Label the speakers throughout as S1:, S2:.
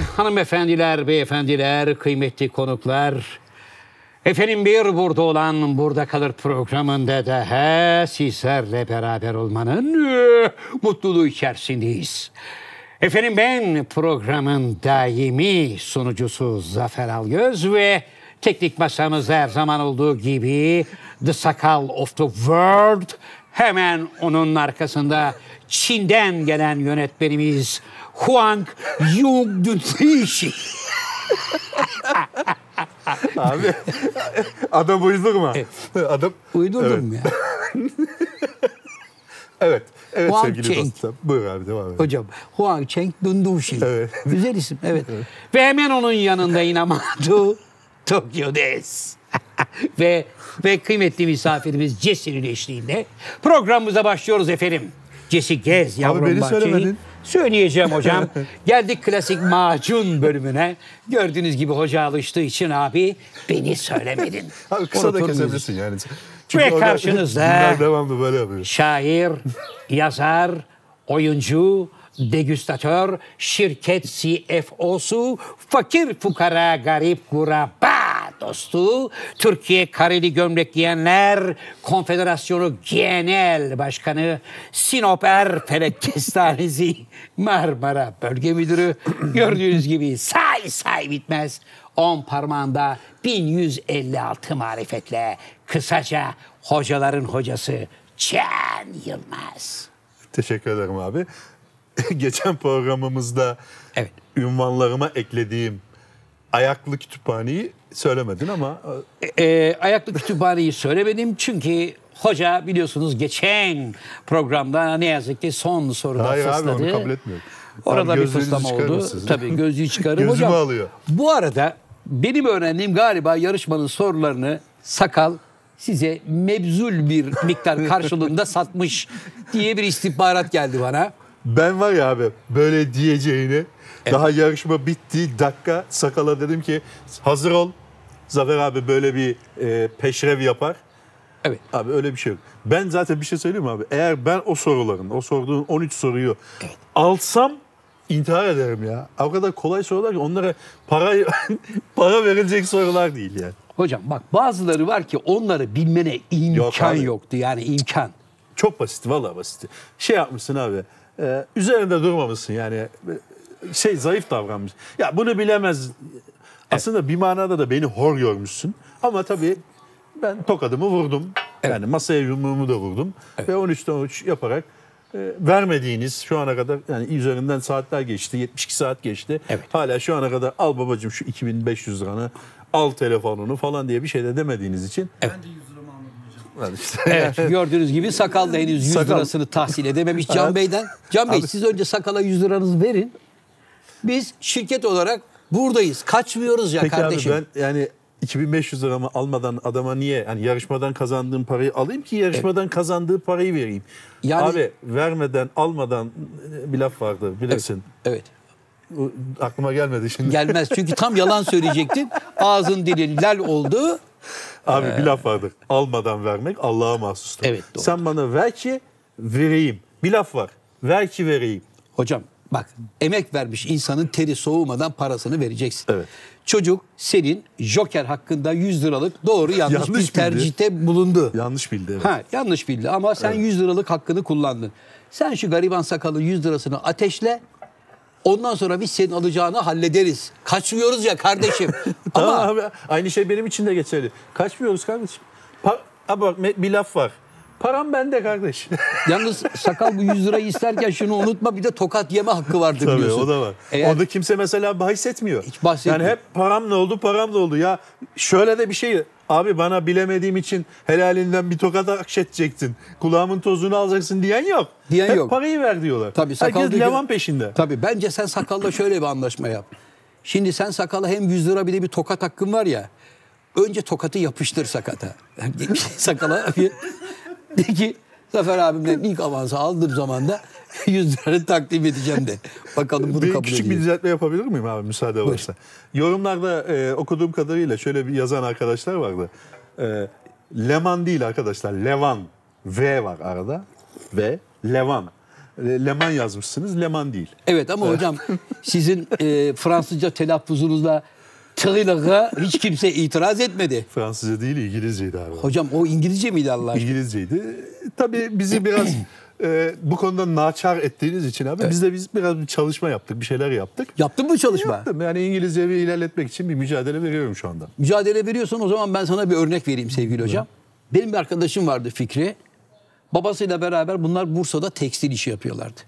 S1: Hanımefendiler, beyefendiler, kıymetli konuklar. Efendim bir burada olan burada kalır programında da he, sizlerle beraber olmanın e, mutluluğu içerisindeyiz. Efendim ben programın daimi sunucusu Zafer Algöz ve teknik masamızda her zaman olduğu gibi The Sakal of the World hemen onun arkasında Çin'den gelen yönetmenimiz Huang Yongdunfişi.
S2: Abi adam uydurma. Adam
S1: Uydurdum ya.
S2: Evet. Evet
S1: Wang
S2: sevgili
S1: Cheng.
S2: dostum. Buyur abi devam et.
S1: Hocam Huang Cheng Dunduşi.
S2: Evet.
S1: Güzel isim evet. Ve hemen onun yanında Inamatu Tokyo Des. ve ve kıymetli misafirimiz Jesse'nin eşliğinde programımıza başlıyoruz efendim. Jesse gez yavrum
S2: beni
S1: bahçeyi.
S2: söylemedin.
S1: Söyleyeceğim hocam. Geldik klasik macun bölümüne. Gördüğünüz gibi hoca alıştığı için abi beni söylemedin.
S2: Abi kısa da
S1: Unutur muyuz?
S2: kesebilirsin yani.
S1: Ve
S2: orada-
S1: karşınızda-
S2: devamlı böyle yapıyor.
S1: Şair, yazar, oyuncu, degüstatör, şirket CFO'su, fakir fukara garip kuraba dostu, Türkiye Kareli Gömlek Giyenler Konfederasyonu Genel Başkanı, Sinop Erfelek Kestanesi, Marmara Bölge Müdürü, gördüğünüz gibi say say bitmez. On parmağında 1156 marifetle kısaca hocaların hocası Can Yılmaz.
S2: Teşekkür ederim abi. Geçen programımızda
S1: Evet.
S2: ünvanlarıma eklediğim ayaklı kütüphaneyi söylemedin ama
S1: Ee, ayaklı kütüphaneyi söylemedim çünkü hoca biliyorsunuz geçen programda ne yazık ki son soruda
S2: Hayır abi,
S1: fısladı.
S2: onu kabul etmiyorum.
S1: Orada
S2: Abi
S1: bir fıslama
S2: çıkarır
S1: oldu.
S2: mısınız?
S1: Tabii gözlüğü çıkarım.
S2: Gözümü
S1: Hocam,
S2: alıyor.
S1: Bu arada benim öğrendiğim galiba yarışmanın sorularını sakal size mebzul bir miktar karşılığında satmış diye bir istihbarat geldi bana.
S2: ben var ya abi böyle diyeceğini daha yarışma bitti dakika sakala dedim ki hazır ol. Zafer abi böyle bir e, peşrev yapar.
S1: Evet.
S2: Abi öyle bir şey yok. Ben zaten bir şey söyleyeyim mi abi? Eğer ben o soruların, o sorduğun 13 soruyu alsam intihar ederim ya. O kadar kolay sorular ki onlara para para verilecek sorular değil yani.
S1: Hocam bak bazıları var ki onları bilmene imkan
S2: abi.
S1: yoktu yani imkan.
S2: Çok basit, vallahi basit. Şey yapmışsın abi, e, üzerinde durmamışsın yani. Şey zayıf davranmış. Ya bunu bilemez. Aslında bir manada da beni hor görmüşsün. Ama tabii ben tokadımı vurdum. Yani masaya yumruğumu da vurdum. Ve 13'ten 13 yaparak e, vermediğiniz şu ana kadar yani üzerinden saatler geçti. 72 saat geçti.
S1: Evet.
S2: Hala şu ana kadar al babacığım şu 2500 liranı al telefonunu falan diye bir şey de demediğiniz için. Evet. işte.
S1: Evet gördüğünüz gibi sakal da henüz 100
S2: Sakal.
S1: lirasını tahsil edememiş Can
S2: Evet.
S1: Bey'den. Can Bey
S2: Abi-
S1: siz önce sakala 100 liranızı verin. Biz şirket olarak buradayız. Kaçmıyoruz ya
S2: Peki
S1: kardeşim.
S2: abi ben yani 2500 liramı almadan adama niye yani yarışmadan kazandığım parayı alayım ki yarışmadan kazandığı parayı vereyim.
S1: Yani-
S2: Abi vermeden almadan e, bir laf vardı bilirsin.
S1: Evet.
S2: Bu Aklıma gelmedi şimdi.
S1: Gelmez çünkü tam yalan söyleyecektin. Ağzın dilin lal oldu.
S2: Abi bir laf vardır. Almadan vermek Allah'a mahsustur.
S1: Evet, doğru.
S2: Sen bana ver ki vereyim. Bir laf var. Ver ki vereyim.
S1: Hocam bak emek vermiş insanın teri soğumadan parasını vereceksin.
S2: Evet.
S1: Çocuk senin Joker hakkında 100 liralık doğru yanlış,
S2: Yanlış
S1: bir
S2: bildi.
S1: tercihte bulundu.
S2: Yanlış bildi. evet.
S1: Ha yanlış bildi ama sen 100 liralık hakkını kullandın. Sen şu gariban sakalın 100 lirasını ateşle. Ondan sonra biz senin alacağını hallederiz. Kaçmıyoruz ya kardeşim.
S2: Tamam
S1: ama
S2: abi aynı şey benim için de geçerli. Kaçmıyoruz kardeşim. Pa- abi bak bir laf var. Param bende kardeş.
S1: yalnız sakal bu 100 lirayı isterken şunu unutma bir de tokat yeme hakkı vardır
S2: Tabii
S1: biliyorsun.
S2: o da var.
S1: Eğer-
S2: Orada kimse mesela bahsetmiyor.
S1: Hiç bahsetmiyor.
S2: Yani hep param ne oldu param ne oldu ya şöyle de bir şey abi bana bilemediğim için helalinden bir tokat akşedecektin. Kulağımın tozunu alacaksın diyen yok.
S1: Diyen
S2: hep
S1: yok.
S2: parayı ver diyorlar.
S1: Tabii sakal
S2: Herkes
S1: diyor
S2: levan peşinde.
S1: Tabii bence sen sakalla şöyle bir anlaşma yap. Şimdi sen sakala hem 100 lira bir de bir tokat hakkın var ya. Önce tokatı yapıştır sakata. sakala bir- de ki Zafer abimden ilk avansı aldığım zaman da 100 liranı takdim edeceğim de. Bakalım bunu
S2: bir
S1: kabul
S2: küçük bir
S1: ediyor.
S2: düzeltme yapabilir miyim abi müsaade varsa? Yorumlarda e, okuduğum kadarıyla şöyle bir yazan arkadaşlar vardı. E, Leman değil arkadaşlar. Levan. V var arada. V. Levan. E, Leman yazmışsınız. Leman değil.
S3: Evet ama hocam sizin e, Fransızca telaffuzunuzla tığıyla hiç kimse itiraz etmedi.
S2: Fransızca değil İngilizceydi abi.
S3: Hocam o İngilizce miydi Allah aşkına?
S2: İngilizceydi. Tabii bizi biraz e, bu konuda naçar ettiğiniz için abi biz de biz biraz bir çalışma yaptık, bir şeyler yaptık.
S3: Yaptın mı çalışma?
S2: Yaptım. Yani İngilizceyi ilerletmek için bir mücadele veriyorum şu anda.
S3: Mücadele veriyorsan o zaman ben sana bir örnek vereyim sevgili hocam. Benim bir arkadaşım vardı Fikri. Babasıyla beraber bunlar Bursa'da tekstil işi yapıyorlardı.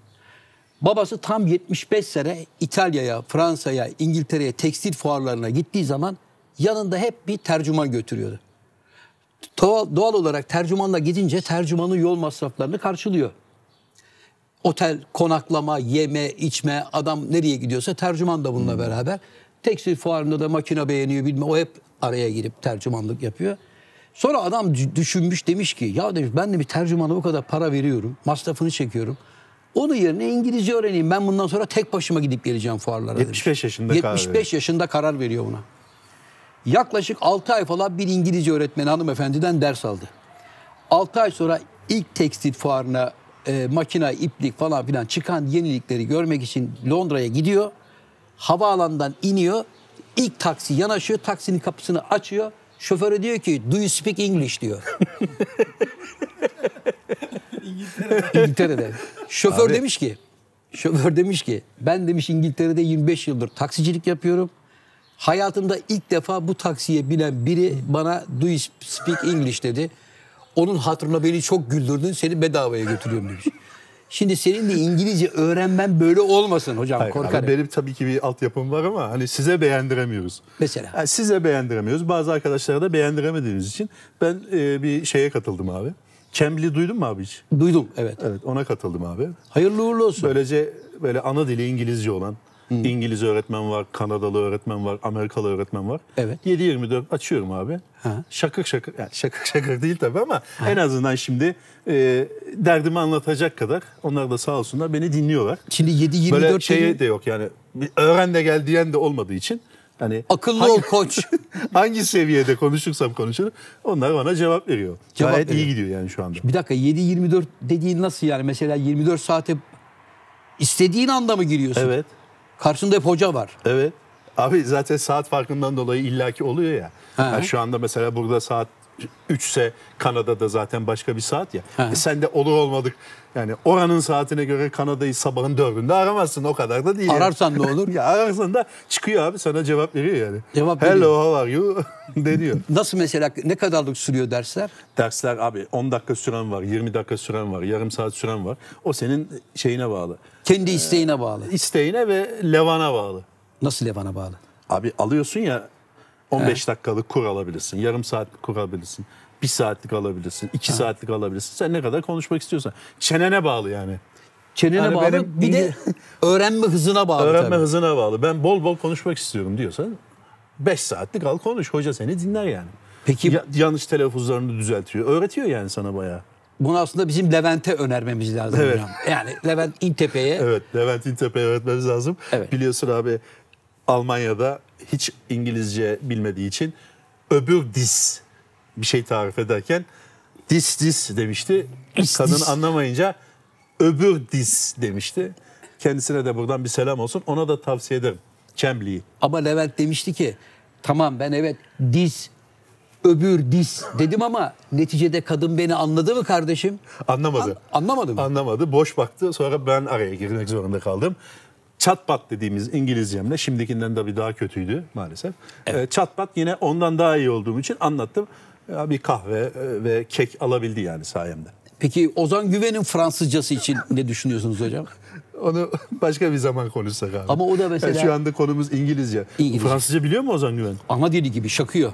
S3: Babası tam 75 sene İtalya'ya, Fransa'ya, İngiltere'ye tekstil fuarlarına gittiği zaman yanında hep bir tercüman götürüyordu. Doğal, doğal olarak tercümanla gidince tercümanın yol masraflarını karşılıyor. Otel, konaklama, yeme, içme, adam nereye gidiyorsa tercüman da bununla beraber. Tekstil fuarında da makine beğeniyor bilme o hep araya girip tercümanlık yapıyor. Sonra adam düşünmüş demiş ki ya demiş ben de bir tercümana bu kadar para veriyorum, masrafını çekiyorum. Onun yerine İngilizce öğreneyim. Ben bundan sonra tek başıma gidip geleceğim fuarlara. demiş.
S2: 75 yaşında karar
S3: 75 yaşında karar veriyor buna. Yaklaşık 6 ay falan bir İngilizce öğretmeni hanımefendiden ders aldı. 6 ay sonra ilk tekstil fuarına e, makina, iplik falan filan çıkan yenilikleri görmek için Londra'ya gidiyor. Havaalanından iniyor. İlk taksi yanaşıyor. Taksinin kapısını açıyor. Şoföre diyor ki do you speak English diyor. İngiltere'de. Şoför
S2: Abi.
S3: demiş ki şoför demiş ki ben demiş İngiltere'de 25 yıldır taksicilik yapıyorum. Hayatımda ilk defa bu taksiye binen biri bana do you speak English dedi. Onun hatırına beni çok güldürdün seni bedavaya götürüyorum demiş. Şimdi senin de İngilizce öğrenmen böyle olmasın hocam
S2: Hayır, abi
S3: korkarım.
S2: benim tabii ki bir altyapım var ama hani size beğendiremiyoruz.
S3: Mesela?
S2: Yani size beğendiremiyoruz. Bazı arkadaşlara da beğendiremediğimiz için ben e, bir şeye katıldım abi. Cambly duydun mu abi hiç?
S3: Duydum evet.
S2: Evet ona katıldım abi.
S3: Hayırlı uğurlu olsun.
S2: Böylece böyle ana dili İngilizce olan İngiliz öğretmen var, Kanadalı öğretmen var, Amerikalı öğretmen var.
S3: Evet.
S2: 7-24 açıyorum abi.
S3: Ha.
S2: Şakır şakır, yani şakır şakır değil tabii ama en azından şimdi e, derdimi anlatacak kadar onlar da sağ olsunlar beni dinliyorlar.
S3: Şimdi 7-24
S2: Böyle şey de yok yani öğren de gel diyen de olmadığı için. Hani
S3: Akıllı
S2: hangi-
S3: ol koç.
S2: hangi seviyede konuşursam konuşurum onlar bana cevap veriyor.
S3: Cevap
S2: Gayet
S3: veriyor.
S2: iyi gidiyor yani şu anda.
S3: Bir dakika 7-24 dediğin nasıl yani? Mesela 24 saate istediğin anda mı giriyorsun?
S2: Evet.
S3: Karşında hep hoca var.
S2: Evet. Abi zaten saat farkından dolayı illaki oluyor ya.
S3: Ha.
S2: Ya şu anda mesela burada saat 3 ise Kanada'da zaten başka bir saat ya. E sen de olur olmadık yani oranın saatine göre Kanada'yı sabahın dördünde aramazsın o kadar da değil. yani.
S3: Ararsan ne olur?
S2: ya ararsan da çıkıyor abi sana cevap veriyor yani.
S3: Cevap
S2: Hello
S3: veriyor.
S2: how are you deniyor.
S3: Nasıl mesela ne kadarlık sürüyor dersler?
S2: Dersler abi 10 dakika süren var, 20 dakika süren var, yarım saat süren var. O senin şeyine bağlı.
S3: Kendi isteğine bağlı.
S2: İsteğine ve levana bağlı.
S3: Nasıl Levan'a bağlı?
S2: Abi alıyorsun ya 15 dakikalık kur alabilirsin. Yarım saatlik kur alabilirsin. Bir saatlik alabilirsin. iki saatlik alabilirsin. Sen ne kadar konuşmak istiyorsan. Çenene bağlı yani.
S3: Çenene
S2: Yani
S3: bağlı.
S2: benim
S3: bir de öğrenme hızına bağlı
S2: Öğrenme
S3: tabii.
S2: hızına bağlı. Ben bol bol konuşmak istiyorum diyorsan 5 saatlik al konuş. Hoca seni dinler yani.
S3: Peki-
S2: Ya- yanlış telaffuzlarını düzeltiyor. Öğretiyor yani sana bayağı.
S3: Bunu aslında bizim Levent'e önermemiz lazım
S2: Evet.
S3: hocam. Yani Levent İntepe'ye
S2: Evet, Levent İntepe'ye öğretmemiz lazım.
S3: Evet.
S2: Biliyorsun abi Almanya'da hiç İngilizce bilmediği için öbür dis bir şey tarif ederken dis dis demişti.
S3: Dis,
S2: Kadın
S3: dis.
S2: anlamayınca öbür dis demişti. Kendisine de buradan bir selam olsun. Ona da tavsiye ederim. Cambly'i.
S3: ama Levent demişti ki tamam ben evet diz öbür diz dedim ama neticede kadın beni anladı mı kardeşim?
S2: Anlamadı.
S3: Anlamadı mı?
S2: Anlamadı. Boş baktı. Sonra ben araya girmek zorunda kaldım. Çatpat dediğimiz İngilizcemle şimdikinden de bir daha kötüydü maalesef. Ee, çatpat yine ondan daha iyi olduğum için anlattım. Bir kahve e, ve kek alabildi yani sayemde.
S3: Peki Ozan Güven'in Fransızcası için ne düşünüyorsunuz hocam?
S2: Onu başka bir zaman konuşsak abi.
S3: Ama o da mesela-
S2: Yani şu anda konumuz İngilizce.
S3: İngilizce.
S2: Fransızca biliyor mu Ozan Güven?
S3: Ana dili gibi şakıyor.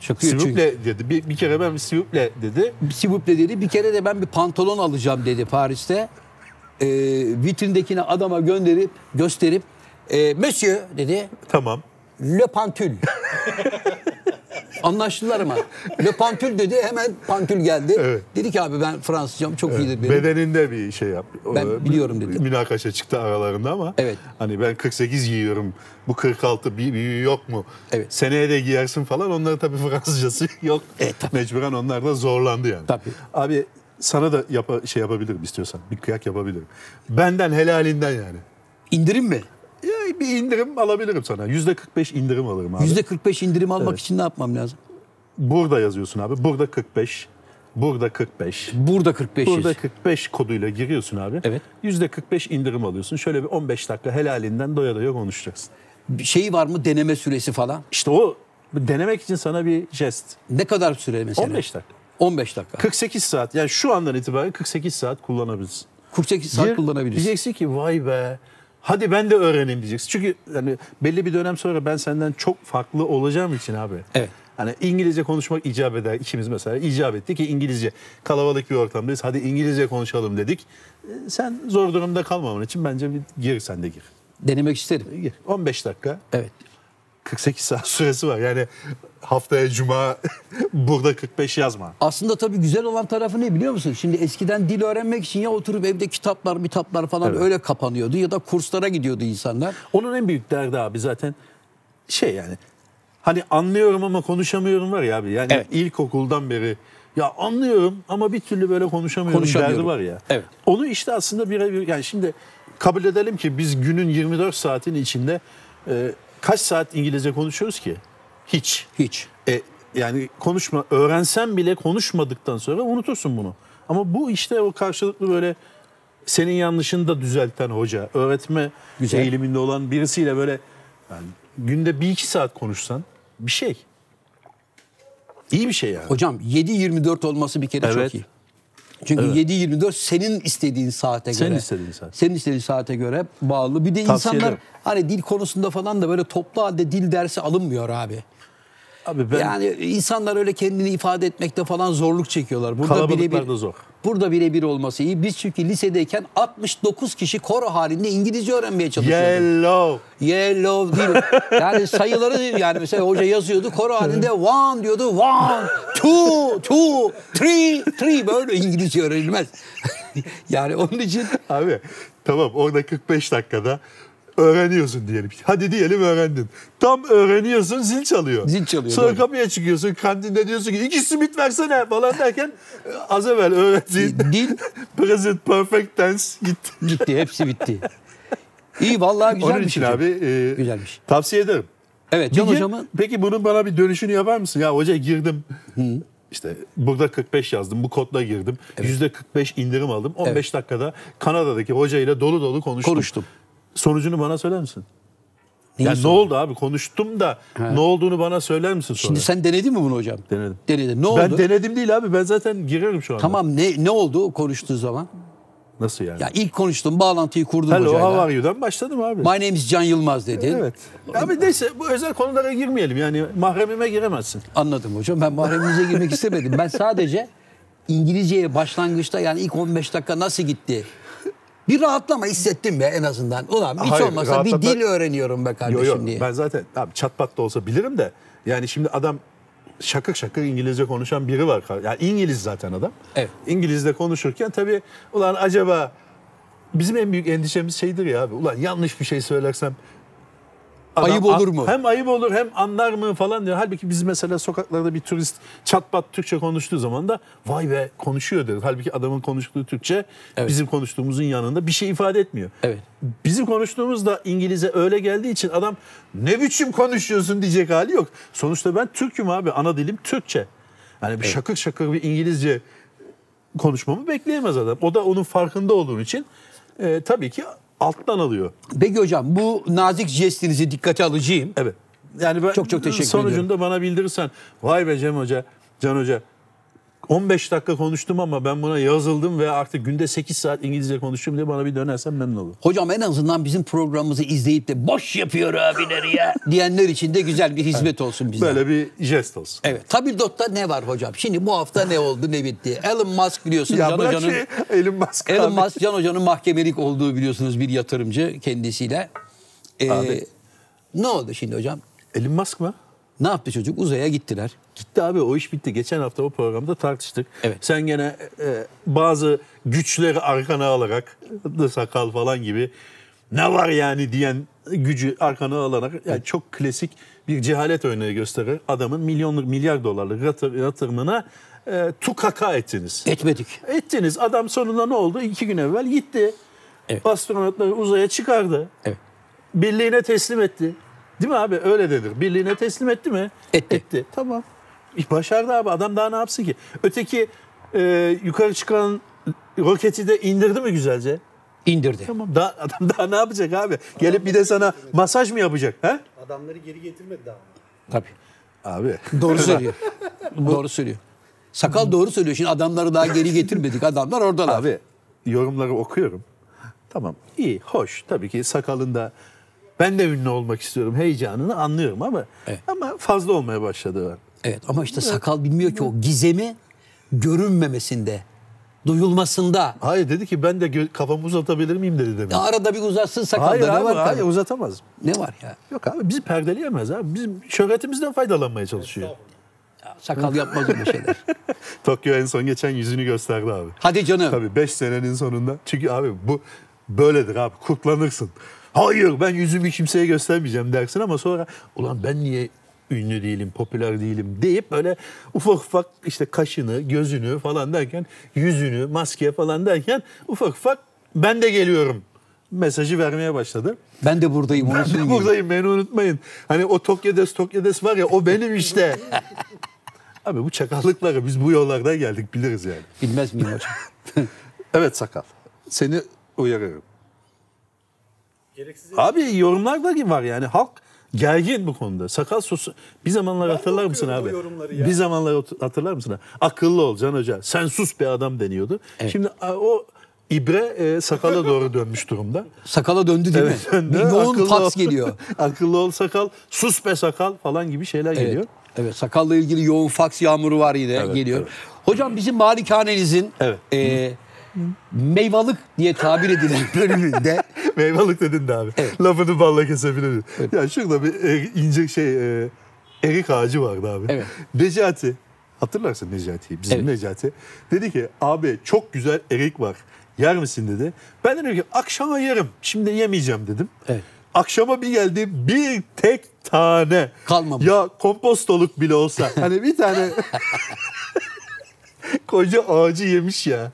S3: Şakıyor çünkü.
S2: Sivuple dedi. Bir, bir kere ben sivuple dedi.
S3: Sivuple dedi. Bir kere de ben bir pantolon alacağım dedi Paris'te. Ee, vitrindekine adama gönderip gösterip e, Monsieur dedi
S2: Tamam.
S3: Le Pantül. Anlaştılar ama. Le Pantül dedi hemen Pantül geldi.
S2: Evet.
S3: Dedi ki abi ben Fransızcam çok iyidir benim.
S2: Bedeninde bir şey yap.
S3: Ben biliyorum
S2: bir
S3: dedi.
S2: Münakaşa çıktı aralarında ama.
S3: Evet.
S2: Hani ben 48 giyiyorum. Bu 46 bir büyüğü yok mu?
S3: Evet.
S2: Seneye de giyersin falan. Onların tabii Fransızcası yok.
S3: Evet, tabii.
S2: Mecburen onlar da zorlandı yani.
S3: Tabii.
S2: Abi sana da yapa, şey yapabilirim istiyorsan. Bir kıyak yapabilirim. Benden helalinden yani.
S3: İndirim mi?
S2: Ya bir indirim alabilirim sana. Yüzde 45 indirim alırım abi.
S3: %45 indirim almak
S2: Evet.
S3: için ne yapmam lazım?
S2: Burada yazıyorsun abi. Burada 45. Burada 45.
S3: Burada 45
S2: Burada
S3: yaz.
S2: 45 koduyla giriyorsun abi.
S3: Evet.
S2: Yüzde 45 indirim alıyorsun. Şöyle bir 15 dakika helalinden doya doya konuşacaksın.
S3: Bir Şeyi var mı deneme süresi falan?
S2: İşte o denemek için sana bir jest.
S3: Ne kadar süre mesela?
S2: 15 dakika.
S3: 15 dakika.
S2: 48 saat. Yani şu andan itibaren 48 saat kullanabilirsin.
S3: 48 saat kullanabilirsin.
S2: Diyeceksin ki vay be. Hadi ben de öğreneyim diyeceksin. Çünkü yani belli bir dönem sonra ben senden çok farklı olacağım için abi.
S3: Evet.
S2: Hani İngilizce konuşmak icap eder. İkimiz mesela icap etti ki İngilizce kalabalık bir ortamdayız. Hadi İngilizce konuşalım dedik. Ee, Sen zor durumda kalmaman için bence bir gir sen de gir.
S3: Denemek isterim.
S2: Gir. 15 dakika
S3: Evet.
S2: 48 saat süresi var. Yani haftaya cuma burada 45 yazma.
S3: Aslında tabii güzel olan tarafı ne biliyor musun? Şimdi eskiden dil öğrenmek için ya oturup evde kitaplar, kitaplar falan
S2: Evet.
S3: öyle kapanıyordu ya da kurslara gidiyordu insanlar.
S2: Onun en büyük derdi abi zaten şey yani hani anlıyorum ama konuşamıyorum var ya abi. Yani
S3: Evet.
S2: ilkokuldan beri ya anlıyorum ama bir türlü böyle konuşamıyorum,
S3: Konuşamıyorum.
S2: derdi var ya.
S3: Evet.
S2: Onu işte aslında birebir yani şimdi kabul edelim ki biz günün 24 saatin içinde e, kaç saat İngilizce konuşuyoruz ki? Hiç.
S3: Hiç.
S2: E, yani konuşma öğrensen bile konuşmadıktan sonra unutursun bunu. Ama bu işte o karşılıklı böyle senin yanlışını da düzelten hoca, öğretme
S3: Güzel.
S2: eğiliminde olan birisiyle böyle yani günde bir iki saat konuşsan bir şey. İyi bir şey yani.
S3: Hocam 7-24 olması bir kere
S2: Evet.
S3: çok iyi. Çünkü
S2: Evet.
S3: 7-24 senin istediğin saate
S2: Senin
S3: göre.
S2: istediğin saat.
S3: Senin istediğin saate göre bağlı. Bir de
S2: Tavsiye
S3: insanlar
S2: ederim.
S3: hani dil konusunda falan da böyle toplu halde dil dersi alınmıyor abi.
S2: Abi ben
S3: Yani insanlar öyle kendini ifade etmekte falan zorluk çekiyorlar. Burada birebir
S2: zor.
S3: Burada birebir olması iyi. Biz çünkü lisedeyken 69 kişi koro halinde İngilizce öğrenmeye çalışıyorduk.
S2: Yellow.
S3: Yellow değil. Yani sayıları yani mesela hoca yazıyordu koro halinde one diyordu. One, two, two, three, three böyle İngilizce öğrenilmez. yani onun için
S2: Abi tamam orada 45 dakikada öğreniyorsun diyelim. Hadi diyelim öğrendin. Tam öğreniyorsun zil çalıyor.
S3: Zil çalıyor,
S2: Sonra
S3: doğru.
S2: kapıya çıkıyorsun kantinde diyorsun ki iki simit versene falan derken az evvel öğrettiğin
S3: Dil-
S2: present perfect tense gitti.
S3: bitti hepsi bitti. İyi vallahi güzel
S2: Onun için
S3: şey.
S2: abi e,
S3: Güzelmiş.
S2: tavsiye ederim.
S3: Evet Can hocamın
S2: Peki bunun bana bir dönüşünü yapar mısın? Ya hoca girdim. İşte burada 45 yazdım. Bu kodla girdim. %45 indirim aldım. 15 dakikada Kanada'daki hocayla dolu dolu konuştum.
S3: Konuştum.
S2: Sonucunu bana söyler misin?
S3: Neyi
S2: Ya ne
S3: sordun?
S2: oldu abi? Konuştum da ne olduğunu bana söyler misin sonra?
S3: Şimdi sen denedin mi bunu hocam?
S2: Denedim.
S3: Denedin. Ne oldu?
S2: ben denedim değil abi. Ben zaten girerim şu anda.
S3: Tamam ne ne oldu konuştuğu zaman?
S2: Nasıl yani?
S3: Ya ilk konuştum, bağlantıyı kurdum
S2: Hello,
S3: hocayla.
S2: how are you'dan başladım abi.
S3: My name is Can Yılmaz dedi.
S2: Evet. Abi neyse bu özel konulara girmeyelim. Yani mahremime giremezsin.
S3: Anladım hocam. Ben mahreminize girmek istemedim. Ben sadece İngilizceye başlangıçta yani ilk 15 dakika nasıl gitti? Bir rahatlama hissettim be en azından. Ulan hiç
S2: Hayır,
S3: olmasa bir
S2: rahatlama-
S3: dil öğreniyorum be kardeşim
S2: Yo yo
S3: diye.
S2: ben zaten abi çatpat da olsa bilirim de yani şimdi adam şakır şakır İngilizce konuşan biri var. Yani İngiliz zaten adam.
S3: Evet.
S2: İngilizce konuşurken tabii ulan acaba bizim en büyük endişemiz şeydir ya abi. Ulan yanlış bir şey söylersem
S3: Ayıp olur mu?
S2: Hem ayıp olur hem anlar mı falan diyor. Halbuki biz mesela sokaklarda bir turist çatpat Türkçe konuştuğu zaman da vay be konuşuyor deriz. Halbuki adamın konuştuğu Türkçe
S3: Evet.
S2: bizim konuştuğumuzun yanında bir şey ifade etmiyor.
S3: Evet.
S2: Bizim konuştuğumuz da İngilizce öyle geldiği için adam ne biçim konuşuyorsun diyecek hali yok. Sonuçta ben Türk'üm abi. Ana dilim Türkçe. Yani bir şakır şakır bir İngilizce konuşmamı bekleyemez adam. O da onun farkında olduğu için e, tabii ki alttan alıyor.
S3: Peki hocam bu nazik jestinizi dikkate alacağım.
S2: Evet. Yani ben
S3: Çok çok teşekkür
S2: sonucunda bana bildirirsen vay be Cem Hoca, Can Hoca 15 dakika konuştum ama ben buna yazıldım ve artık günde 8 saat İngilizce konuşuyorum diye bana bir dönersen memnun olurum.
S3: Hocam en azından bizim programımızı izleyip de boş yapıyor abileri ya diyenler için de güzel bir hizmet olsun bize.
S2: Böyle bir jest olsun.
S3: Evet. Tabildot'ta ne var hocam? Şimdi bu hafta ne oldu ne bitti? Elon Musk biliyorsunuz
S2: Ya
S3: Can Hoca'nın
S2: şey, Elon Musk
S3: Elon. Musk Can Hoca'nın mahkemelik olduğu biliyorsunuz bir yatırımcı kendisiyle. Ee,
S2: Abi.
S3: Ne oldu şimdi hocam?
S2: Elon Musk mı?
S3: Ne yaptı çocuk? Uzaya gittiler.
S2: Gitti abi o iş bitti. Geçen hafta o programda tartıştık.
S3: Evet.
S2: Sen gene e, bazı güçleri arkana alarak sakal falan gibi ne var yani diyen gücü arkana alarak yani çok klasik bir cehalet örneği gösterir. Adamın milyonluk milyar dolarlık yatır- yatırımına e, tukaka ettiniz.
S3: Etmedik.
S2: Ettiniz. Adam sonunda ne oldu? İki gün evvel gitti.
S3: Evet.
S2: Astronotları uzaya çıkardı.
S3: Evet.
S2: Birliğine teslim etti. Değil mi abi? Öyle denir. Birliğine teslim etti mi?
S3: Etti.
S2: Etti. Tamam. Başardı abi. Adam daha ne yapsın ki? Öteki e, yukarı çıkan roketi de indirdi mi güzelce?
S3: İndirdi.
S2: Tamam. Daha, adam daha ne yapacak abi? Gelip bir de sana masaj mı yapacak? He?
S4: Adamları geri getirmedi daha.
S3: Tabii.
S2: Abi.
S3: Doğru söylüyor. doğru söylüyor. Sakal doğru söylüyor. Şimdi adamları daha geri getirmedik. Adamlar oradalar.
S2: Abi yorumları okuyorum. Tamam iyi, hoş. Tabii ki sakalında ben de ünlü olmak istiyorum heyecanını anlıyorum ama
S3: Evet.
S2: ama fazla olmaya başladı.
S3: Evet ama işte sakal bilmiyor ki o gizemi görünmemesinde, duyulmasında.
S2: Hayır dedi ki ben de kafamı uzatabilir miyim dedi demin.
S3: Ya arada bir uzatsın sakalda
S2: Hayır
S3: ne
S2: abi,
S3: var?
S2: hayır uzatamaz.
S3: Ne var ya?
S2: Yok abi bizi perdeleyemez abi. Bizim şöhretimizden faydalanmaya çalışıyor.
S3: Ya Sakal yapmaz öyle şeyler.
S2: Tokyo en son geçen yüzünü gösterdi abi.
S3: Hadi canım.
S2: Tabii 5 senenin sonunda. Çünkü abi bu böyledir abi kurtlanırsın. Hayır ben yüzümü kimseye göstermeyeceğim dersin ama sonra ulan ben niye ünlü değilim, popüler değilim deyip böyle ufak ufak işte kaşını, gözünü falan derken yüzünü, maske falan derken ufak ufak ben de geliyorum mesajı vermeye başladı.
S3: Ben de buradayım.
S2: Ben
S3: söyleyeyim.
S2: buradayım beni unutmayın. Hani o Tokyodes Tokyodes var ya o benim işte. Abi bu çakallıkları biz bu yollardan geldik biliriz yani.
S3: Bilmez miyim hocam?
S2: Evet sakal. Seni uyarıyorum.
S4: Gereksiz
S2: Abi yorumlar da var yani halk gergin bu konuda. Sakal sosu bir zamanlar hatırlar mısın abi? Bir zamanlar hatırlar mısın? Akıllı ol Can Hoca. Sen sus be adam deniyordu. Şimdi a, o ibre e, sakala doğru dönmüş durumda.
S3: Sakala döndü değil mi?
S2: döndü.
S3: Bir yoğun
S2: ol.
S3: geliyor.
S2: Akıllı ol sakal, sus be sakal falan gibi şeyler
S3: Evet.
S2: geliyor.
S3: Evet sakalla ilgili yoğun faks yağmuru var yine
S2: Evet,
S3: geliyor.
S2: evet.
S3: Hocam bizim malikanenizin
S2: Evet.
S3: e, meyvalık diye tabir edilen bölümünde
S2: Meyvalık dedin de abi. Lafını balla kesebilirim. Ya şurada bir e, ince şey e, erik ağacı vardı abi.
S3: Evet.
S2: Necati. Hatırlarsın Necati'yi. Bizim
S3: Evet.
S2: Necati. Dedi ki abi çok güzel erik var. Yer misin dedi. Ben dedim ki akşama yerim. Şimdi yemeyeceğim dedim.
S3: Evet.
S2: Akşama bir geldi bir tek tane.
S3: Kalmamış.
S2: Ya kompostoluk bile olsa. hani bir tane koca ağacı yemiş ya.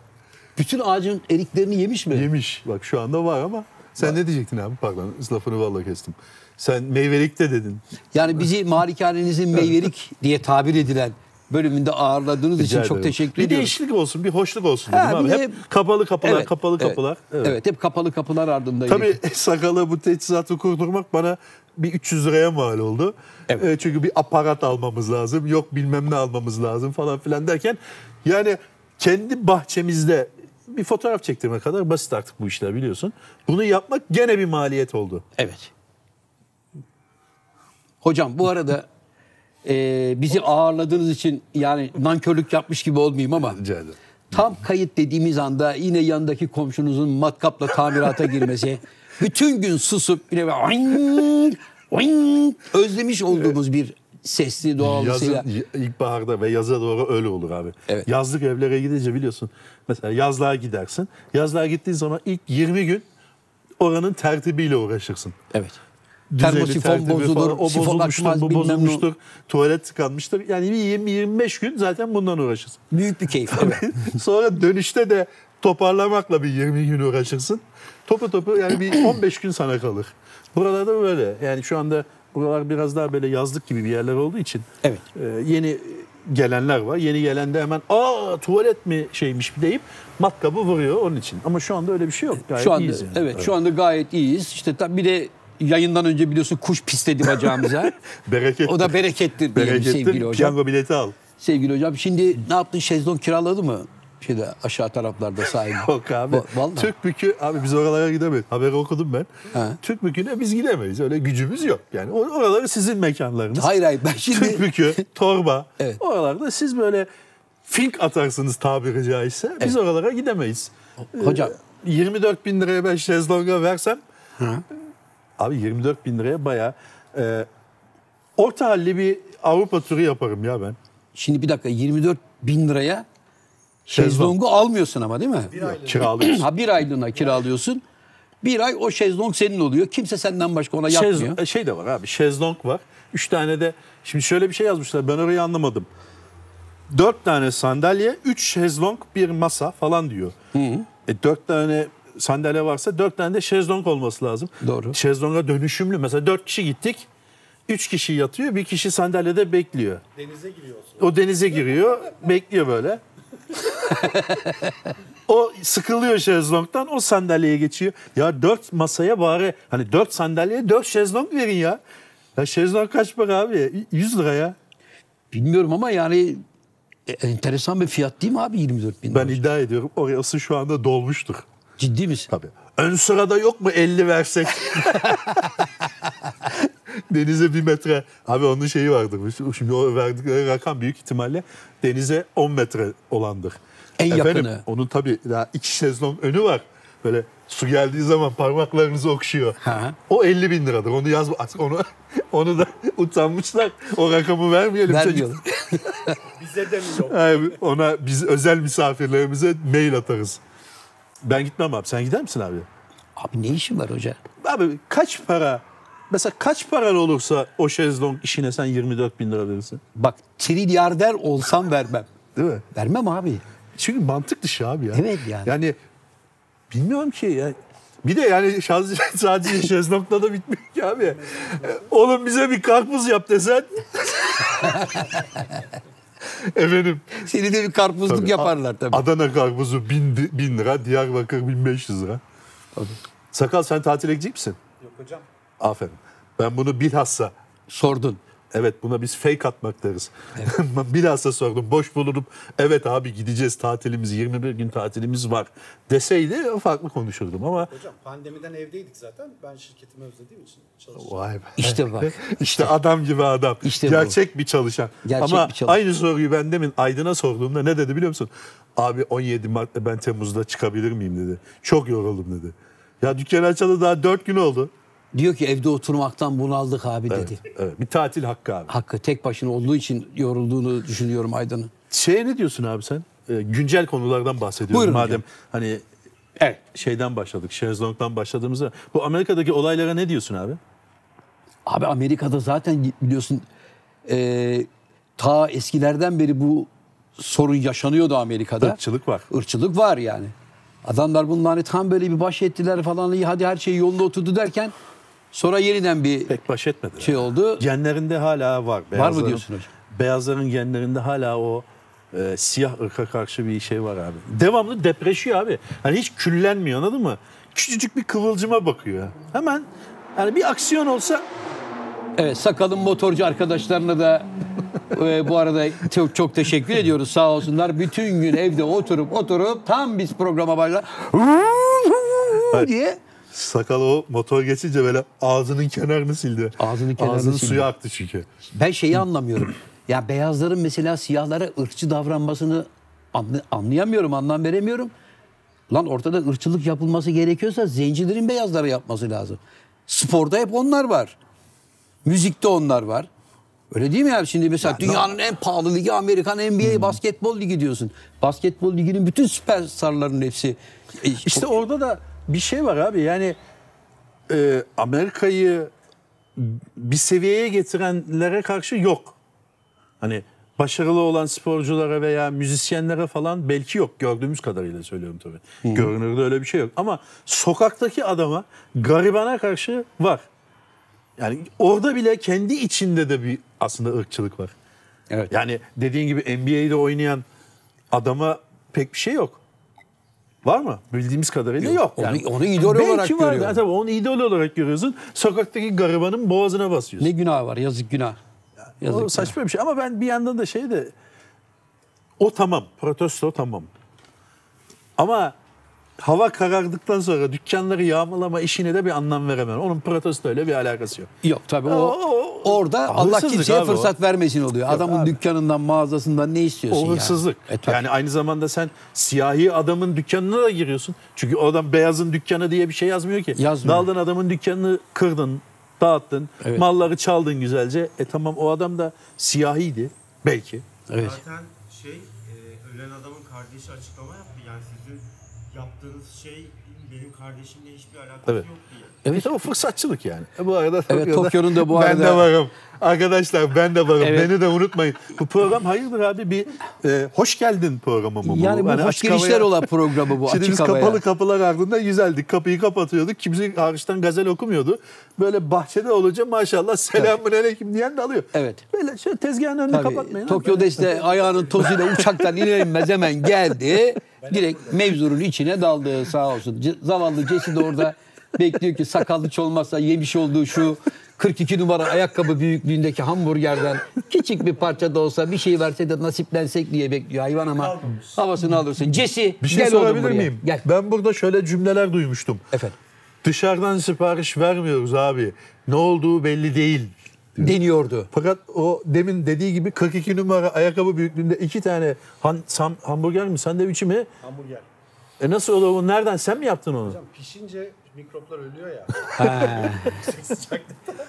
S3: Bütün ağacın eriklerini yemiş mi?
S2: Yemiş. Bak şu anda var ama sen ne diyecektin abi? Pardon lafını valla kestim. Sen meyvelikte dedin.
S3: Yani bizi malikanenizin meyvelik diye tabir edilen bölümünde ağırladığınız için
S2: Rica
S3: çok
S2: ederim.
S3: teşekkür
S2: bir
S3: ediyorum.
S2: değişiklik olsun, bir hoşluk olsun
S3: Ha,
S2: abi.
S3: bir de-
S2: Hep kapalı kapılar,
S3: Evet,
S2: kapalı
S3: evet,
S2: kapılar.
S3: Evet. hep kapalı kapılar ardındaydık.
S2: Tabii sakalı bu teçhizatı kurdurmak bana bir 300 liraya mal oldu.
S3: Evet.
S2: E, çünkü bir aparat almamız lazım, yok bilmem ne almamız lazım falan filan derken yani kendi bahçemizde bir fotoğraf çektirme kadar basit artık bu işler biliyorsun. Bunu yapmak gene bir maliyet oldu.
S3: Evet. Hocam bu arada e, bizi ağırladığınız için yani nankörlük yapmış gibi olmayayım ama
S2: Rica ederim.
S3: tam kayıt dediğimiz anda yine yanındaki komşunuzun matkapla tamirata girmesi, bütün gün susup yine böyle oing, oing, özlemiş olduğumuz bir sesli doğalısıyla.
S2: Yazın, ilkbaharda ve yaza doğru öyle olur abi.
S3: Evet.
S2: Yazlık evlere gidince biliyorsun. Mesela yazlığa gidersin. Yazlığa gittiğin zaman ilk 20 gün oranın tertibiyle uğraşırsın.
S3: Evet.
S2: Düzeni,
S3: Termosifon bozulur,
S2: falan, o bozulmuştur, bu bozulmuştur, tuvalet tıkanmıştır. Yani bir 20-25 gün zaten bundan uğraşırsın.
S3: Büyük bir keyif. Evet.
S2: Sonra dönüşte de toparlamakla bir 20 gün uğraşırsın. Topu topu yani bir 15 gün sana kalır. Buralarda böyle. Yani şu anda buralar biraz daha böyle yazlık gibi bir yerler olduğu için
S3: Evet.
S2: e, yeni gelenler var. Yeni gelen de hemen aa tuvalet mi şeymiş deyip matkabı vuruyor onun için. Ama şu anda öyle bir şey yok. Gayet
S3: şu anda
S2: iyiyiz yani.
S3: evet, şu anda gayet iyiyiz. İşte bir de yayından önce biliyorsun kuş pisledi bacağımıza.
S2: Bereket.
S3: o da berekettir diyelim sevgili hocam.
S2: Piyango bileti al.
S3: Sevgili hocam şimdi ne yaptın şezlong kiraladı mı? Şeyde aşağı taraflarda sahibi.
S2: Yok abi.
S3: Va- Vallahi.
S2: Türk bükü abi biz oralara gidemeyiz. Haberi okudum ben.
S3: Ha.
S2: Türk büküne biz gidemeyiz. Öyle gücümüz yok. Yani or- oraları sizin mekanlarınız.
S3: Hayır hayır ben
S2: Türk
S3: şimdi
S2: bükü, torba.
S3: Evet.
S2: Oralarda siz böyle fink atarsınız tabiri caizse. Biz oralara gidemeyiz.
S3: hocam
S2: 24 bin liraya ben şezlonga versem abi 24 bin liraya bayağı e, orta halli bir Avrupa turu yaparım ya ben.
S3: şimdi bir dakika 24 bin liraya. Şezlongu almıyorsun ama değil mi?
S2: Kiralıyoruz.
S3: Ha bir aylığına kiralıyorsun. Bir ay o şezlong senin oluyor. Kimse senden başka ona yapmıyor.
S2: Şez, şey de var abi şezlong var. Üç tane de şimdi şöyle bir şey yazmışlar ben orayı anlamadım. Dört tane sandalye, üç şezlong, bir masa falan diyor. E, dört tane sandalye varsa dört tane de şezlong olması lazım.
S3: Doğru.
S2: Şezlonga dönüşümlü. Mesela dört kişi gittik. Üç kişi yatıyor, bir kişi sandalyede bekliyor.
S4: Denize giriyorsun.
S2: O denize giriyor, bekliyor böyle. o sıkılıyor şezlongdan, o sandalyeye geçiyor. Ya dört masaya bari, hani dört sandalyeye dört şezlong verin ya. Ya şezlong kaç para abi? 100 lira ya.
S3: Bilmiyorum ama yani e, enteresan bir fiyat değil mi abi 24 bin
S2: Ben iddia ediyorum orası şu anda dolmuştur.
S3: Ciddi misin?
S2: Tabii. Ön sırada yok mu 50 versek? Denize bir metre. Abi onun şeyi vardır. Şimdi o verdikleri rakam büyük ihtimalle denize 10 metre olandır.
S3: En
S2: Efendim,
S3: yakını.
S2: Onun tabii daha iki şezlong önü var. Böyle su geldiği zaman parmaklarınızı okşuyor.
S3: Ha.
S2: O 50 bin liradır. Onu yaz, onu onu da utanmışlar. O rakamı vermeyelim.
S3: Vermiyor.
S4: Bize de mi yok?
S2: Abi ona biz özel misafirlerimize mail atarız. Ben gitmem abi. Sen gider misin abi?
S3: Abi ne işin var hoca?
S2: Abi kaç para? Mesela kaç paran olursa o şezlong işine sen 24 bin lira verirsin.
S3: Bak trilyarder olsam vermem.
S2: Değil mi?
S3: Vermem abi.
S2: Çünkü mantık dışı abi ya.
S3: Evet yani.
S2: Yani bilmiyorum ki ya. Bir de yani sadece, sadece şezlongla da bitmiyor ki abi. E, Oğlum bize bir karpuz yap desen. Efendim.
S3: Seni de bir karpuzluk
S2: Tabii.
S3: yaparlar tabii.
S2: Adana karpuzu 1000 bin, bin lira, Diyarbakır 1500 lira. Sakal sen tatile gidecek misin?
S4: Yok hocam.
S2: Aferin. Ben bunu bilhassa
S3: Sordun.
S2: Evet buna biz fake atmak deriz. Bilhassa sordum. Boş bulunup evet abi gideceğiz tatilimiz 21 gün tatilimiz var deseydi farklı konuşurdum ama
S4: Hocam pandemiden evdeydik zaten. Ben şirketimi özlediğim için çalıştım.
S2: vay be.
S3: İşte bak.
S2: İşte adam gibi adam.
S3: İşte bu.
S2: Gerçek bir çalışan.
S3: Gerçek
S2: Ama
S3: bir çalışan.
S2: aynı soruyu ben demin Aydın'a sorduğumda ne dedi biliyor musun? Abi 17 Mart'ta ben Temmuz'da çıkabilir miyim dedi. Çok yoruldum dedi. Ya dükkan açalı daha 4 gün oldu.
S3: Diyor ki evde oturmaktan bunaldık abi dedi.
S2: Evet, bir tatil hakkı abi.
S3: Hakkı tek başına olduğu için yorulduğunu düşünüyorum Aydın'ın.
S2: Şeye ne diyorsun abi sen? Ee, güncel konulardan bahsediyorum.
S3: Buyurun
S2: Madem
S3: hocam.
S2: hani
S3: Evet.
S2: şeyden başladık, şezlongdan başladığımızda. Bu Amerika'daki olaylara ne diyorsun abi?
S3: Abi Amerika'da zaten biliyorsun e, ta eskilerden beri bu sorun yaşanıyordu Amerika'da.
S2: Irkçılık var.
S3: Irkçılık var yani. Adamlar bunlar hani tam böyle bir baş ettiler falan iyi hadi her şey yolunda oturdu derken sonra yeniden bir
S2: Pek baş etmediler.
S3: şey oldu.
S2: Genlerinde hala var.
S3: mı
S2: Beyazların-
S3: diyorsun hocam?
S2: Beyazların genlerinde hala o e, siyah ırka karşı bir şey var abi. Devamlı depreşiyor abi. Hani hiç küllenmiyor anladın mı? Küçücük bir kıvılcıma bakıyor. Hemen yani bir aksiyon olsa
S3: Evet sakalın motorcu arkadaşlarına da e, bu arada çok, çok teşekkür ediyoruz sağ olsunlar. Bütün gün evde oturup oturup tam biz programa başlar diye
S2: sakal o motor geçince böyle ağzının kenarını sildi.
S3: Ağzının kenarını
S2: Ağzının
S3: sildi.
S2: suyu aktı çünkü.
S3: Ben şeyi anlamıyorum. Ya beyazların mesela siyahlara ırkçı davranmasını anlayamıyorum, anlam veremiyorum. Lan ortada ırkçılık yapılması gerekiyorsa zencilerin beyazlara yapması lazım. Sporda hep onlar var. Müzikte onlar var. Öyle değil mi yani? Şimdi mesela dünyanın en pahalı ligi Amerikan NBA basketbol ligi diyorsun. Basketbol liginin bütün süperstarların hepsi. e,
S2: İşte orada da bir şey var abi yani e, Amerika'yı bir seviyeye getirenlere karşı yok. Hani başarılı olan sporculara veya müzisyenlere falan belki yok gördüğümüz kadarıyla söylüyorum tabii. Görünürde öyle bir şey yok ama sokaktaki adama garibana karşı var. Yani orada bile kendi içinde de bir aslında ırkçılık var.
S3: Evet.
S2: Yani dediğin gibi NBA'de oynayan adama pek bir şey yok. Var mı? Bildiğimiz kadarıyla yok.
S3: Onu- onu idol
S2: Belki
S3: olarak
S2: var.
S3: görüyorum.
S2: Yani tabii onu idol olarak görüyorsun. Sokaktaki garibanın boğazına basıyorsun.
S3: Ne günah var yazık günah. Yazık
S2: o
S3: günah.
S2: saçma bir şey. Ama ben bir yandan da şey de o tamam. Protesto tamam. Ama hava karardıktan sonra dükkanları yağmalama işine de bir anlam veremem. Onun protestoyla bir alakası yok.
S3: Yok tabii o,
S2: O- o-
S3: orada Allah kimseye
S2: abi o.
S3: fırsat vermesin oluyor. Adamın
S2: abi.
S3: dükkanından mağazasından ne istiyorsun
S2: O
S3: yani?
S2: hırsızlık.
S3: E, tabii.
S2: yani aynı zamanda sen siyahi adamın dükkanına da giriyorsun. Çünkü o adam beyazın dükkanı diye bir şey yazmıyor ki.
S3: Yazmıyor.
S2: Daldın adamın dükkanını kırdın, dağıttın,
S3: Evet.
S2: malları çaldın güzelce. E tamam o adam da siyahiydi belki.
S3: Evet.
S5: Zaten şey e, ölen adamın kardeşi açıklama yaptı. Yani sizin
S6: yaptığınız şey benim kardeşimle hiçbir alakası
S2: Evet.
S6: yok.
S2: Evet ama fırsatçılık yani. E bu arada
S3: Evet, Tokyo'nun da bu
S2: Ben
S3: arada-
S2: de varım. Arkadaşlar ben de varım.
S3: Evet.
S2: Beni de unutmayın. Bu program hayırdır abi bir e, hoş geldin programı mı bu?
S3: Yani bu
S2: Hani
S3: hoş girişler
S2: havaya-
S3: olan programı bu
S2: Şimdi
S3: açık
S2: biz
S3: havaya.
S2: kapalı kapılar ardında yüzeldik. Kapıyı kapatıyorduk. Kimse hariçten gazel okumuyordu. Böyle bahçede olunca maşallah selamun aleyküm diyen de alıyor.
S3: Evet.
S2: Böyle şöyle tezgahın önünü
S3: Tabii,
S2: kapatmayın. abi.
S3: Tokyo'da işte ayağının tozuyla uçaktan iner inmez hemen geldi. Direkt mevzunun içine daldı sağ olsun. Zavallı Jesse de orada bekliyor ki sakallı olmazsa yemiş olduğu şu 42 numara ayakkabı büyüklüğündeki hamburgerden küçük bir parça da olsa bir şey verse de nasiplensek diye bekliyor hayvan ama havasını alırsın. Jesse
S2: Bir şey
S3: gel
S2: sorabilir
S3: buraya.
S2: miyim?
S3: Gel.
S2: Ben burada şöyle cümleler duymuştum.
S3: Efendim.
S2: Dışarıdan sipariş vermiyoruz abi. Ne olduğu belli değil.
S3: Deniyordu.
S2: Fakat o demin dediği gibi 42 numara ayakkabı büyüklüğünde iki tane han, sam- hamburger mi sandviçi mi?
S4: Hamburger.
S2: E nasıl olur bu? Nereden? Sen mi yaptın onu?
S4: Hocam pişince mikroplar ölüyor ya.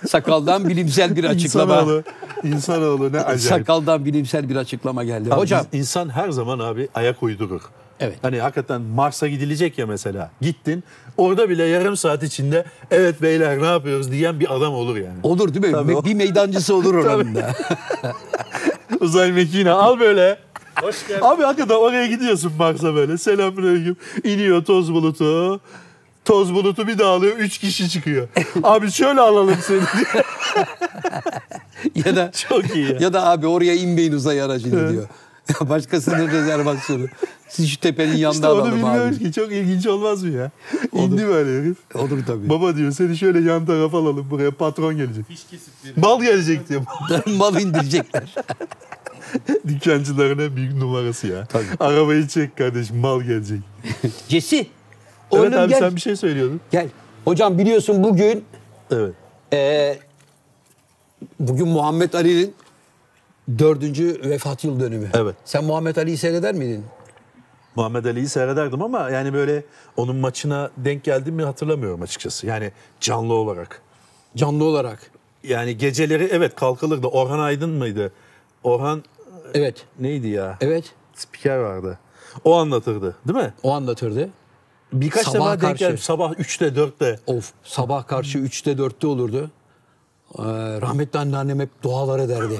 S3: Sakaldan bilimsel bir açıklama.
S2: İnsanoğlu, insanoğlu ne acayip.
S3: Sakaldan bilimsel bir açıklama geldi.
S2: Abi
S3: Hocam
S2: insan her zaman abi ayak uydurur.
S3: Evet.
S2: Hani hakikaten Mars'a gidilecek ya mesela. Gittin. Orada bile yarım saat içinde evet beyler ne yapıyoruz diyen bir adam olur yani.
S3: olur değil mi?
S2: Tabii o-
S3: bir meydancısı olur oranın da.
S2: Uzay mekiğine al böyle.
S4: Hoş geldin.
S2: Abi hakikaten oraya gidiyorsun Mars'a böyle. Selamünaleyküm. İniyor toz bulutu. Toz bulutu bir dağılıyor. Üç kişi çıkıyor. Abi şöyle alalım seni.
S3: ya da
S2: Çok iyi ya.
S3: ya da abi oraya inmeyin uzay aracını diyor. Başkasının rezervasyonu. Siz şu tepenin yanında
S2: İşte onu
S3: alalım
S2: bilmiyoruz
S3: abi.
S2: ki. Çok ilginç olmaz mı ya? İndi böyle herif.
S3: Olur tabii.
S2: Baba diyor seni şöyle yan tarafa alalım buraya patron gelecek.
S6: Fiş kesip verin.
S2: Mal gelecek diyor.
S3: Mal indirecekler.
S2: Dükkancıların en büyük numarası ya.
S3: Tabii.
S2: Arabayı çek kardeşim mal gelecek.
S3: Cesi. Oğlum
S2: evet abi
S3: gel.
S2: sen bir şey söylüyordun.
S3: Gel. Hocam biliyorsun bugün
S2: Evet.
S3: eee, bugün Muhammed Ali'nin dördüncü vefat yıl dönümü.
S2: Evet.
S3: Sen Muhammed Ali'yi seyreder miydin?
S2: Muhammed Ali'yi seyrederdim ama yani böyle onun maçına denk geldim mi hatırlamıyorum açıkçası. Yani canlı olarak.
S3: Canlı olarak.
S2: Yani geceleri evet kalkılırdı. Orhan Aydın mıydı? Orhan
S3: Evet.
S2: neydi ya?
S3: Evet.
S2: Spiker vardı. O anlatırdı değil mi?
S3: O anlatırdı.
S2: Birkaç
S3: Sabaha
S2: defa denk geldim. Sabah 3'te 4'te.
S3: Of sabah karşı 3'te 4'te olurdu. Ee, rahmetli anneannem hep dualar ederdi.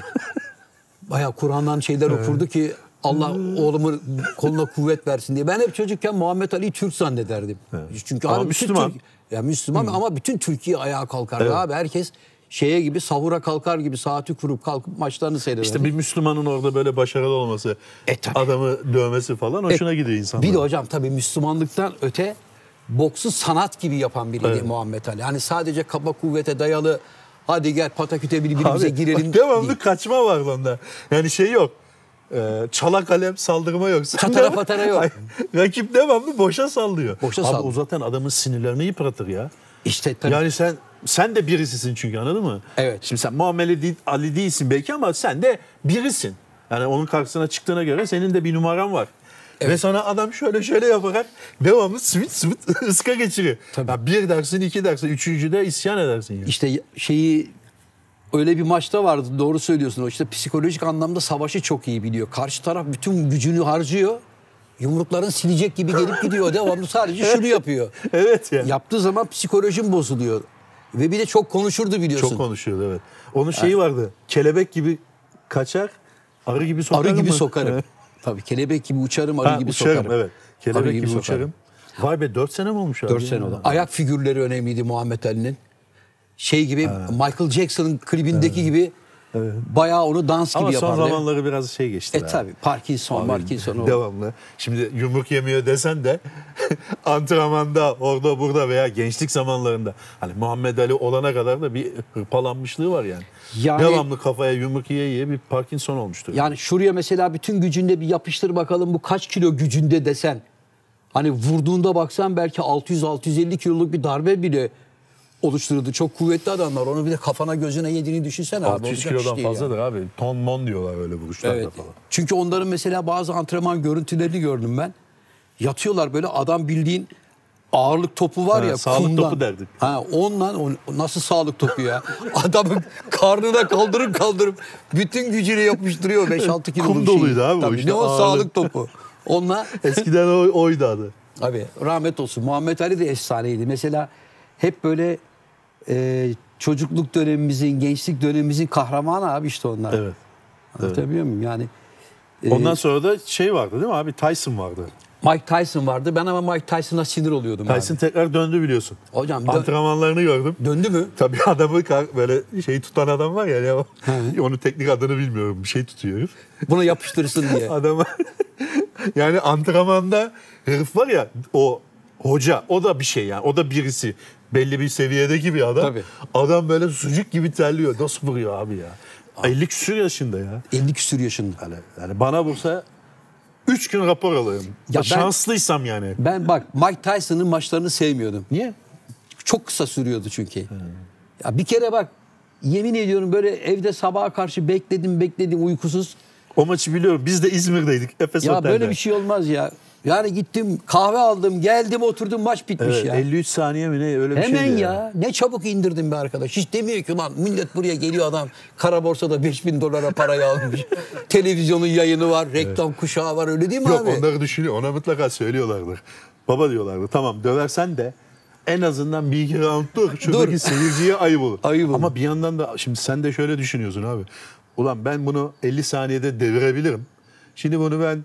S3: Baya Kur'an'dan şeyler okurdu ki Allah oğlumun koluna kuvvet versin diye. Ben hep çocukken Muhammed Ali'yi Türk zannederdim. Çünkü
S2: Ama
S3: abi
S2: Müslüman.
S3: Türk- ya Müslüman ama bütün Türkiye ayağa kalkardı
S2: Evet.
S3: abi. Herkes şeye gibi sahura kalkar gibi saati kurup kalkıp maçlarını seyrederdi.
S2: İşte bir Müslümanın orada böyle başarılı olması,
S3: E, tabii.
S2: adamı dövmesi falan hoşuna gidiyor insanlara.
S3: Bir de hocam tabii Müslümanlıktan öte boksu sanat gibi yapan biriydi
S2: Evet.
S3: Muhammed Ali. Hani sadece kaba kuvvete dayalı hadi gel pataküte birbirimize
S2: Abi,
S3: girelim.
S2: devamlı
S3: değil.
S2: kaçma var onda. Yani şey yok. Ee, çala kalem saldırma yok. De-
S3: patara yok.
S2: Rakip devamlı boşa sallıyor.
S3: Boşa
S2: Abi
S3: sallıyor.
S2: o zaten adamın sinirlerini yıpratır ya.
S3: İşte tabii.
S2: Yani sen sen de birisisin çünkü anladın mı?
S3: Evet.
S2: Şimdi sen Muhammed Ali, Ali değilsin belki ama sen de birisin. Yani onun karşısına çıktığına göre senin de bir numaran var. Ve sana adam şöyle şöyle yaparak devamlı simit simit ıska geçiriyor.
S3: Tabii.
S2: Ya bir dersin, iki dersin, üçüncüde isyan edersin. Yani.
S3: İşte şeyi öyle bir maçta vardı doğru söylüyorsun. O işte psikolojik anlamda savaşı çok iyi biliyor. Karşı taraf bütün gücünü harcıyor. Yumrukların silecek gibi gelip gidiyor. Devamlı sadece şunu yapıyor.
S2: Evet yani.
S3: Yaptığı zaman psikolojin bozuluyor. Ve bir de çok konuşurdu biliyorsun.
S2: Çok konuşuyordu evet. Onun şeyi vardı. Kelebek gibi kaçar, arı gibi sokarım.
S3: Arı gibi
S2: mı?
S3: sokarım.
S2: Evet.
S3: Tabii kelebek gibi uçarım, arı
S2: Ha,
S3: gibi
S2: uçarım
S3: sokarım.
S2: evet. Kelebek
S3: Arı
S2: gibi,
S3: gibi
S2: uçarım. Vay be 4 sene mi olmuş abi?
S3: 4 sene oldu. Ayak figürleri önemliydi Muhammed Ali'nin. Şey gibi Michael Jackson'ın klibindeki gibi bayağı onu dans gibi
S2: Ama son
S3: yapardı.
S2: zamanları biraz şey geçti.
S3: E tabi Parkinson, Parkinson o.
S2: Devamlı. Şimdi yumruk yemiyor desen de antrenmanda orada burada veya gençlik zamanlarında hani Muhammed Ali olana kadar da bir hırpalanmışlığı var yani.
S3: Yani-
S2: Devamlı kafaya yumruk yiye yiye bir Parkinson olmuştu.
S3: Yani şuraya mesela bütün gücünde bir yapıştır bakalım bu kaç kilo gücünde desen. Hani vurduğunda baksan belki 600-650 kiloluk bir darbe bile oluştururdu. Çok kuvvetli adamlar. Onu bir de kafana gözüne yediğini düşünsene abi.
S2: 600
S3: Olacak iş
S2: kilodan fazladır abi. Ton mon diyorlar öyle vuruşlarda
S3: Evet.
S2: falan.
S3: Çünkü onların mesela bazı antrenman görüntülerini gördüm ben. Yatıyorlar böyle adam bildiğin ağırlık topu var
S2: Ha,
S3: ya
S2: sağlık
S3: kumdan.
S2: topu derdik.
S3: Ha onunla o nasıl sağlık topu ya? Adamın karnına kaldırıp kaldırıp bütün gücüyle yapıştırıyor 5-6 kilo.
S2: Kum doluydu abi o
S3: Tabii,
S2: işte,
S3: Ne o
S2: ağırlık.
S3: sağlık topu. Onunla
S2: Eskiden o, oydu adı.
S3: Abi rahmet olsun. Muhammed Ali de efsaneydi. Mesela hep böyle e, çocukluk dönemimizin, gençlik dönemimizin kahramanı abi işte onlar.
S2: Evet.
S3: Anlatabiliyor muyum? Yani e,
S2: Ondan sonra da şey vardı değil mi abi? Tyson vardı.
S3: Mike Tyson vardı. Ben ama Mike Tyson'a sinir oluyordum
S2: Tyson
S3: abi.
S2: tekrar döndü biliyorsun.
S3: Hocam dö-
S2: Antrenmanlarını gördüm.
S3: döndü mü?
S2: Tabii adamı böyle şey tutan adam var ya. ya onun teknik adını bilmiyorum. Bir şey tutuyor herif.
S3: Buna yapıştırsın diye.
S2: Adama yani antrenmanda herif var ya o hoca o da bir şey yani. O da birisi. Belli bir seviyedeki bir adam.
S3: Tabii.
S2: Adam böyle sucuk gibi terliyor. Nasıl vuruyor abi ya? 50 küsur yaşında ya.
S3: 50 küsür yaşında.
S2: Yani, yani bana vursa 3 gün rapor alırım.
S3: Ya ben-
S2: Şanslıysam yani.
S3: Ben bak Mike Tyson'ın maçlarını sevmiyordum.
S2: Niye?
S3: Çok kısa sürüyordu çünkü. Ya bir kere bak yemin ediyorum böyle evde sabaha karşı bekledim bekledim uykusuz.
S2: O maçı biliyorum. Biz de İzmir'deydik. Efes
S3: Ya
S2: Otel'de.
S3: böyle bir şey olmaz ya. Yani gittim kahve aldım geldim oturdum maç bitmiş
S2: Evet,
S3: ya.
S2: 53 saniye mi ne öyle bir
S3: Hemen
S2: şeydi
S3: ya. Ne çabuk indirdim be arkadaş. Hiç demiyor ki lan millet buraya geliyor adam kara borsada 5000 dolara parayı almış. Televizyonun yayını var, reklam kuşağı var öyle değil mi
S2: Yok
S3: abi?
S2: onları düşünüyor. Ona mutlaka söylüyorlardır. Baba diyorlardı. Tamam döversen de en azından bir iki round dur. Şuradaki
S3: Dur.
S2: seyirciye ayıp olur.
S3: Ayıp olur.
S2: Ama bir yandan da şimdi sen de şöyle düşünüyorsun abi. Ulan ben bunu 50 saniyede devirebilirim. Şimdi bunu ben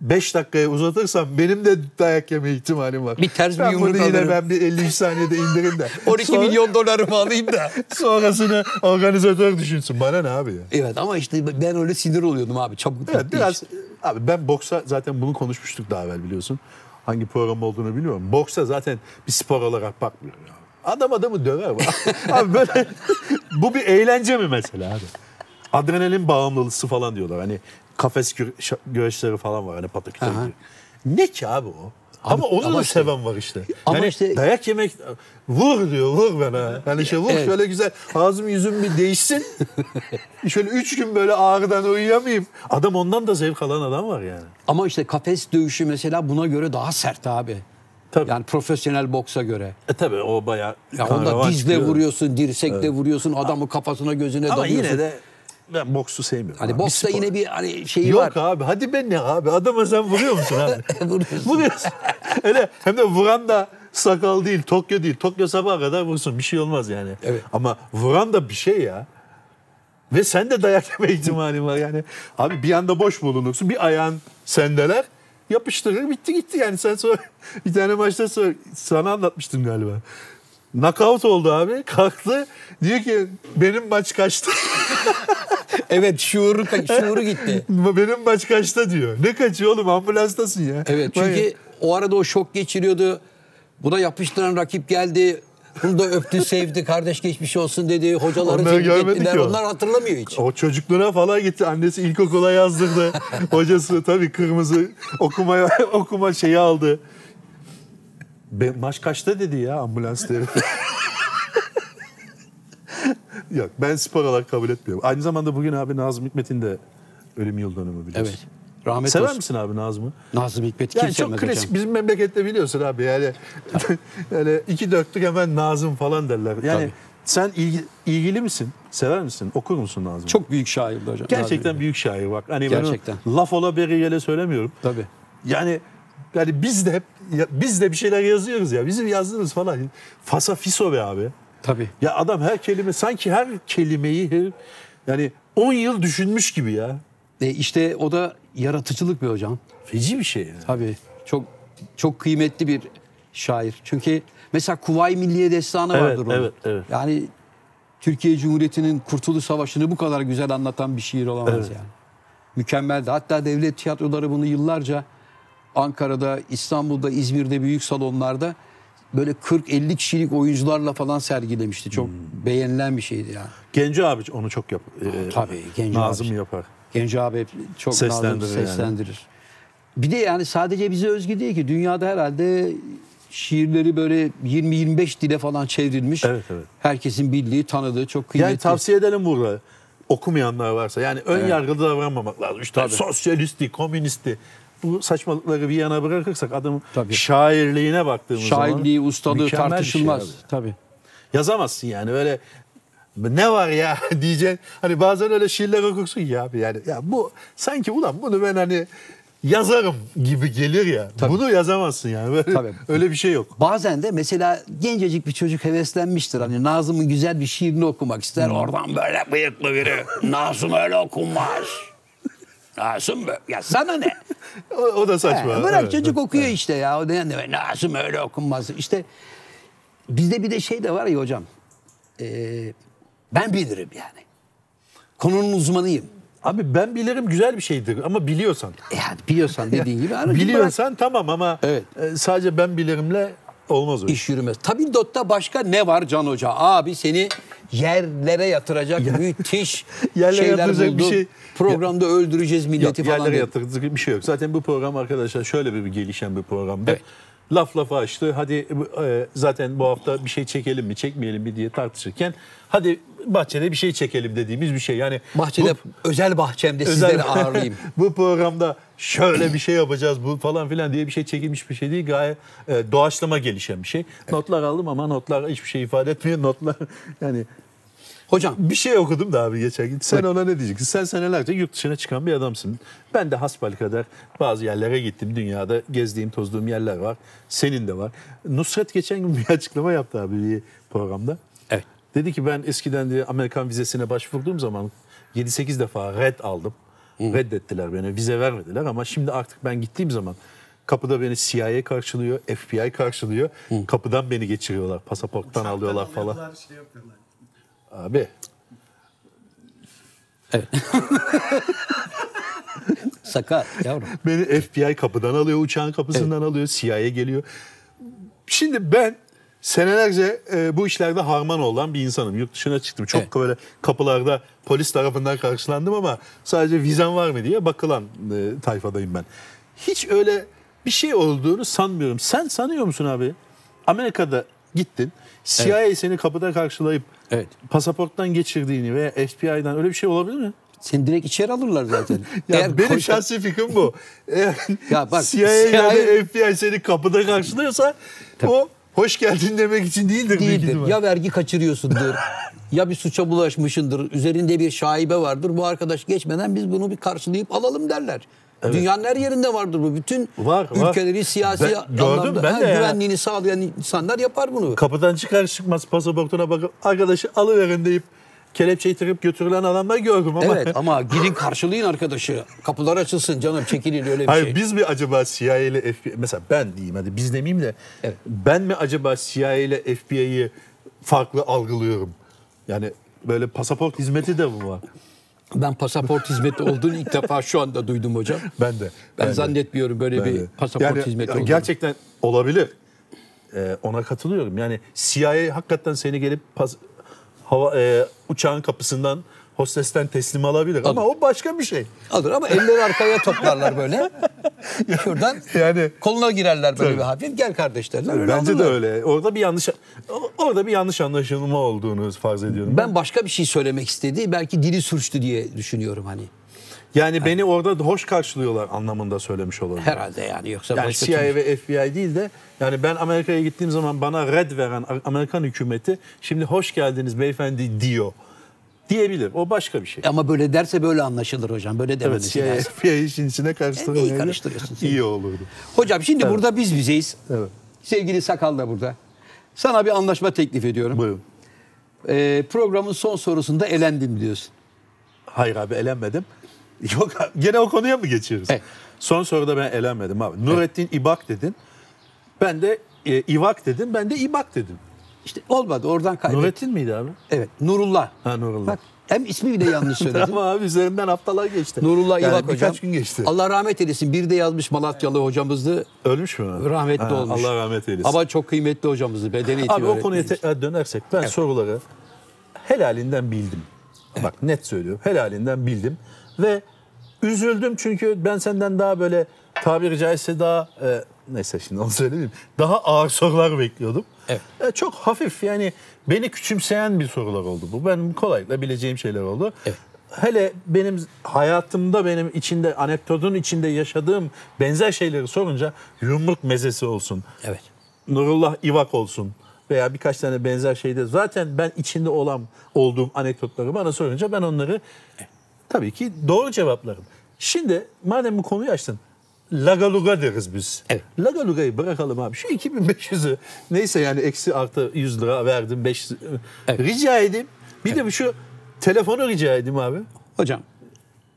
S2: 5 dakikaya uzatırsam benim de dayak yeme ihtimalim var.
S3: Bir ters bir
S2: ben
S3: yumruk
S2: bunu yine
S3: alırım.
S2: ben bir 53 saniyede indirin de.
S3: 12
S2: Sonra-
S3: milyon dolarımı alayım da.
S2: Sonrasını organizatör düşünsün. Bana ne abi ya?
S3: Evet ama işte ben öyle sinir oluyordum abi çabuk
S2: Evet
S3: bitti
S2: biraz abi ben boksa zaten bunu konuşmuştuk daha evvel biliyorsun. Hangi program olduğunu bilmiyorum. Boksa zaten bir spor olarak bakmıyorum ya. Adam adamı döver. abi böyle bu bir eğlence mi mesela abi? Adrenalin bağımlılısı falan diyorlar. Hani kafes şa- güreşleri falan var hani pataküte
S3: Aha.
S2: gibi. Ne ki abi o? ama onu
S3: ama
S2: da
S3: işte-
S2: seven var işte.
S3: Ama
S2: yani
S3: işte-
S2: dayak yemek vur diyor vur bana. Hani şey vur
S3: Evet.
S2: şöyle güzel ağzım yüzüm bir değişsin. şöyle üç gün böyle ağrıdan uyuyamayayım. Adam ondan da zevk alan adam var yani.
S3: Ama işte kafes dövüşü mesela buna göre daha sert abi.
S2: Tabii.
S3: Yani profesyonel boksa göre.
S2: E tabii o bayağı
S3: Ya onda dizle
S2: çıkıyor.
S3: vuruyorsun, dirsekle vuruyorsun, adamın kafasına gözüne
S2: Ama
S3: dalıyorsun.
S2: yine de ben boksu sevmiyorum.
S3: Hani
S2: abi.
S3: boksta
S2: Bir
S3: yine bir hani şeyi
S2: Yok
S3: var.
S2: abi hadi ben ne abi adama sen vuruyor musun abi?
S3: Vuruyorsun.
S2: Vuruyorsun. Öyle hem de vuran da sakal değil Tokyo değil. Tokyo sabaha kadar vursun bir şey olmaz yani.
S3: Evet.
S2: Ama vuran da bir şey ya. Ve sen de dayak yeme ihtimalin var yani. Abi bir anda boş bulunursun. Bir ayağın sendeler yapıştırır bitti gitti yani. Sen sonra bir tane maçta sonra sana anlatmıştım galiba. Knockout oldu abi. Kalktı. Diyor ki benim maç kaçtı.
S3: Evet şuuru, şuuru gitti.
S2: benim maç kaçta diyor. Ne kaçıyor oğlum ambulanstasın ya.
S3: Evet
S2: Vay
S3: çünkü o arada o şok geçiriyordu. Buna yapıştıran rakip geldi. Bunu da öptü, sevdi, kardeş geçmiş olsun dedi. Hocaları tebrik ettiler.
S2: ki o.
S3: Onlar hatırlamıyor hiç.
S2: O çocukluğuna falan gitti. Annesi ilkokula yazdırdı. Hocası tabii kırmızı okuma okuma şeyi aldı. Be, maç kaçta dedi ya ambulans dedi. Yok ben spor olarak kabul etmiyorum. Aynı zamanda bugün abi Nazım Hikmet'in de ölüm yıl dönümü biliyorsun.
S3: Evet. Rahmet
S2: Sever
S3: olsun.
S2: misin abi Nazım'ı?
S3: Nazım Hikmet kim
S2: Yani çok klasik
S3: hocam?
S2: bizim memlekette biliyorsun abi yani yani iki dörtlük hemen Nazım falan derler. Yani
S3: Tabii.
S2: sen ilgi, ilgili misin? Sever misin? Okur musun Nazım'ı?
S3: Çok büyük şairdi hocam. Nazım
S2: Gerçekten
S3: Hikmet.
S2: büyük şair bak. Hani
S3: Gerçekten.
S2: ben laf ola beri söylemiyorum.
S3: Tabii.
S2: Yani yani biz de hep ya, biz de bir şeyler yazıyoruz ya. Bizim yazdığımız falan fasa fiso be abi.
S3: Tabii.
S2: Ya adam her kelime sanki her kelimeyi her, yani 10 yıl düşünmüş gibi ya.
S3: E işte o da yaratıcılık bir hocam.
S2: Feci bir şey ya.
S3: Tabii. Çok çok kıymetli bir şair. Çünkü mesela Kuvayi Milliye Destanı
S2: Evet,
S3: vardır onun.
S2: evet, evet.
S3: Yani Türkiye Cumhuriyeti'nin Kurtuluş Savaşı'nı bu kadar güzel anlatan bir şiir olamaz
S2: Evet.
S3: yani. Mükemmeldi. Hatta devlet tiyatroları bunu yıllarca Ankara'da, İstanbul'da, İzmir'de büyük salonlarda böyle 40-50 kişilik oyuncularla falan sergilemişti. Çok
S2: Hmm.
S3: beğenilen bir şeydi yani.
S2: Genco abi onu çok yap. e,
S3: Tabii, Genco
S2: Nazım
S3: abi.
S2: yapar.
S3: Genco abi çok
S2: Seslendirir
S3: nazım
S2: yani.
S3: seslendirir. Bir de yani sadece bize özgü değil ki dünyada herhalde şiirleri böyle 20-25 dile falan çevrilmiş.
S2: Evet, evet.
S3: Herkesin bildiği, tanıdığı çok kıymetli.
S2: Yani tavsiye edelim burada. Okumayanlar varsa. Yani ön yargılı davranmamak lazım. İşte sosyalisti, komünisti. Bu saçmalıkları bir yana bırakırsak adamın
S3: Tabii.
S2: şairliğine baktığımız zaman
S3: Şairliği, ustalığı
S2: şey
S3: tartışılmaz.
S2: abi.
S3: Tabii.
S2: Yazamazsın yani böyle ne var ya diyeceksin. Hani bazen öyle şiirler okursun ya abi yani. Ya bu sanki ulan bunu ben hani yazarım gibi gelir ya. Bunu yazamazsın yani. Böyle,
S3: Tabii.
S2: öyle bir şey yok.
S3: Bazen de mesela gencecik bir çocuk heveslenmiştir. Hani Nazım'ın güzel bir şiirini okumak ister. Oradan böyle bıyıklı biri. Nazım öyle okunmaz. Nazım böyle. Ya sana ne?
S2: O, o da saçma.
S3: He, bırak
S2: Evet.
S3: çocuk okuyor işte ya. O ne, Nazım öyle okunmaz. İşte bizde bir de şey de var ya hocam. Ee, ben bilirim yani. Konunun uzmanıyım.
S2: Abi ben bilirim güzel bir şeydir ama biliyorsan.
S3: E Yani biliyorsan dediğin gibi.
S2: Biliyorsan tamam ama
S3: Evet.
S2: e, sadece ben bilirimle olmaz o iş.
S3: yürümez. Tabildot'ta başka ne var Can Hoca? Abi seni yerlere yatıracak müthiş
S2: Yerlere
S3: şeyler
S2: yatıracak bir
S3: buldu.
S2: şey-
S3: Programda öldüreceğiz milleti
S2: Yok,
S3: falan.
S2: yerlere
S3: dedi.
S2: yatırdık bir şey yok. Zaten bu program arkadaşlar şöyle bir, bir gelişen bir programda.
S3: Evet.
S2: Laf lafa açtı. Hadi e, zaten bu hafta bir şey çekelim mi çekmeyelim mi diye tartışırken hadi bahçede bir şey çekelim dediğimiz bir şey. Yani
S3: Bahçede
S2: bu-
S3: özel bahçemde
S2: özel-
S3: sizleri ağırlayayım.
S2: bu programda şöyle bir şey yapacağız bu falan filan diye bir şey çekilmiş bir şey değil. Gayet e, doğaçlama gelişen bir şey. Notlar aldım ama notlar hiçbir şey ifade etmiyor. Notlar yani
S3: Hocam
S2: bir şey okudum da abi geçen gün. Sen ona ne diyeceksin? Sen senelerce yurt dışına çıkan bir adamsın. Ben de hasbel kadar bazı yerlere gittim. Dünyada gezdiğim, tozduğum yerler var. Senin de var. Nusret geçen gün bir açıklama yaptı abi bir programda.
S3: Evet.
S2: Dedi ki ben eskiden de Amerikan vizesine başvurduğum zaman 7-8 defa red aldım. Reddettiler beni. Vize vermediler ama şimdi artık ben gittiğim zaman kapıda beni CIA karşılıyor, FBI karşılıyor. Kapıdan beni geçiriyorlar. Pasaporttan alıyorlar falan.
S4: Alıyorlar, Şey yapıyorlar.
S2: Abi
S3: sakat yavrum.
S2: Beni FBI kapıdan alıyor, uçağın kapısından alıyor, CIA geliyor. Şimdi ben senelerce e, bu işlerde harman olan bir insanım. Yurt dışına çıktım. Çok
S3: Evet.
S2: böyle kapılarda polis tarafından karşılandım ama sadece vizem var mı diye bakılan e, tayfadayım ben. Hiç öyle bir şey olduğunu sanmıyorum. Sen sanıyor musun abi? Amerika'da gittin. CIA seni kapıda karşılayıp
S3: Evet.
S2: pasaporttan geçirdiğini veya FBI'dan öyle bir şey olabilir mi?
S3: Seni direkt içeri alırlar zaten.
S2: Ya
S3: Eğer
S2: benim
S3: koy-
S2: şahsi fikrim bu. Eğer
S3: Ya bak,
S2: CIA ya
S3: CIA
S2: FBI seni kapıda karşılıyorsa o hoş geldin demek için değildir.
S3: değildir. Ya vergi kaçırıyorsundur. ya bir suça bulaşmışındır. Üzerinde bir şaibe vardır. Bu arkadaş geçmeden biz bunu bir karşılayıp alalım derler. Dünyanın her yerinde vardır bu. Bütün
S2: Var, var.
S3: ülkeleri siyasi
S2: Ben gördüm,
S3: anlamda
S2: ben
S3: ha,
S2: de ya.
S3: güvenliğini sağlayan insanlar yapar bunu.
S2: Kapıdan çıkar çıkmaz pasaportuna bakıp arkadaşı alıverin deyip kelepçeyi takıp götürülen adamlar gördüm ama.
S3: Evet ama gidin karşılayın arkadaşı. Kapılar açılsın canım çekilin öyle bir
S2: Hayır
S3: şey.
S2: biz mi acaba CIA ile FBI mesela ben diyeyim hadi biz demeyeyim de
S3: Evet.
S2: ben mi acaba CIA ile FBI'yi farklı algılıyorum? Yani böyle pasaport hizmeti de mi var?
S3: Ben pasaport hizmeti olduğunu ilk defa şu anda duydum hocam.
S2: Ben de.
S3: Ben
S2: de.
S3: zannetmiyorum böyle
S2: Ben
S3: bir
S2: de.
S3: pasaport
S2: Yani
S3: hizmeti olduğunu.
S2: Gerçekten olabilir. Ee, ona katılıyorum. Yani CIA hakikaten seni gelip pas- hava e, uçağın kapısından hostesten teslim alabilir ama o başka bir şey.
S3: Alır ama elleri arkaya toplarlar böyle. Şuradan
S2: Yani
S3: koluna girerler böyle
S2: Tabii.
S3: bir hafif. Gel kardeş derler. öyle
S2: bence de
S3: alırlar.
S2: öyle. Orada bir yanlış orada bir yanlış anlaşılma olduğunu farz ediyorum.
S3: Ben başka bir şey söylemek istedi. Belki dili sürçtü diye düşünüyorum hani.
S2: yani beni orada hoş karşılıyorlar anlamında söylemiş olabilirim.
S3: Herhalde yani yoksa
S2: Yani
S3: başka
S2: CIA
S3: türlü-
S2: ve FBI değil de yani ben Amerika'ya gittiğim zaman bana red veren Amerikan hükümeti şimdi hoş geldiniz beyefendi diyor diyebilir. O başka bir şey.
S3: Ama böyle derse böyle anlaşılır hocam. Böyle
S2: Evet
S3: dememesi
S2: CIA,
S3: lazım.
S2: FBI işin içine karıştırmayı
S3: İyi karıştırıyorsun sen.
S2: iyi olurdu.
S3: Hocam şimdi burada biz bizeyiz.
S2: Evet.
S3: Sevgili Sakal da burada. Sana bir anlaşma teklif ediyorum.
S2: Buyurun.
S3: Ee, programın son sorusunda elendim diyorsun.
S2: Hayır abi elenmedim. Yok gene o konuya mı geçiyoruz?
S3: Evet.
S2: Son soruda ben elenmedim abi. Nurettin İbak dedin. Ben de e, İvak dedim. Ben de İbak dedim.
S3: İşte olmadı oradan kaybettin.
S2: Nurettin miydi abi?
S3: Evet Nurullah.
S2: Ha Nurullah.
S3: Bak hem ismi bile yanlış söyledin.
S2: Tamam abi üzerinden haftalar geçti.
S3: Nurullah
S2: yani
S3: İvak hocam.
S2: Birkaç gün geçti.
S3: Allah rahmet eylesin. Bir de yazmış Malatyalı hocamızdı.
S2: Ölmüş mü?
S3: Rahmetli
S2: Ha,
S3: olmuş.
S2: Allah rahmet eylesin.
S3: Ama çok kıymetli hocamızdı. Beden eğitimi
S2: Abi o konuya tekrar dönersek ben soruları helalinden bildim. Bak net söylüyorum. Helalinden bildim ve üzüldüm çünkü ben senden daha böyle tabiri caizse daha e, neyse şimdi onu söylemeyeyim. Daha ağır sorular bekliyordum.
S3: Evet.
S2: E, çok hafif yani beni küçümseyen bir sorular oldu bu. Benim kolaylıkla bileceğim şeyler oldu.
S3: Evet.
S2: Hele benim hayatımda benim içinde anekdotun içinde yaşadığım benzer şeyleri sorunca yumruk mezesi olsun.
S3: Evet.
S2: Nurullah İvak olsun veya birkaç tane benzer şeyde zaten ben içinde olan olduğum anekdotları bana sorunca ben onları tabii ki doğru cevaplarım. Şimdi madem bu konuyu açtın Lagaluga deriz biz.
S3: Evet.
S2: Lagaluga'yı bırakalım abi. Şu 2500'ü neyse yani eksi artı 100 lira verdim 500.
S3: Evet.
S2: Rica edeyim. Bir de şu telefonu rica edeyim abi.
S3: Hocam.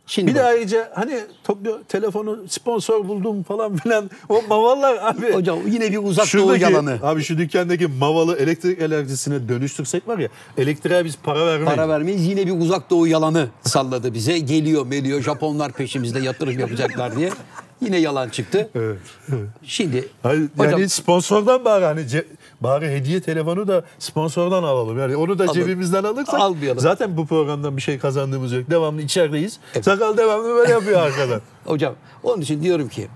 S3: Şimdi
S2: Bir de
S3: bak,
S2: ayrıca hani Tokyo telefonu sponsor buldum falan filan. O mavallar abi.
S3: hocam yine bir uzak doğu yalanı.
S2: Abi şu dükkandaki mavalı elektrik enerjisine dönüştürsek var ya elektriğe biz para vermeyiz.
S3: Para vermeyiz. Yine bir uzak doğu yalanı salladı bize. Geliyor meliyor Japonlar peşimizde yatırım yapacaklar diye. Yine yalan çıktı.
S2: Evet.
S3: Şimdi
S2: Hayır,
S3: hocam
S2: yani sponsordan bari hani ce- bari hediye telefonu da sponsordan alalım. Yani onu da
S3: Alın.
S2: cebimizden alırsak
S3: Almayalım.
S2: zaten bu programdan bir şey kazandığımız yok. Devamlı içerideyiz. Sakal devamlı böyle yapıyor arkadan.
S3: hocam onun için diyorum ki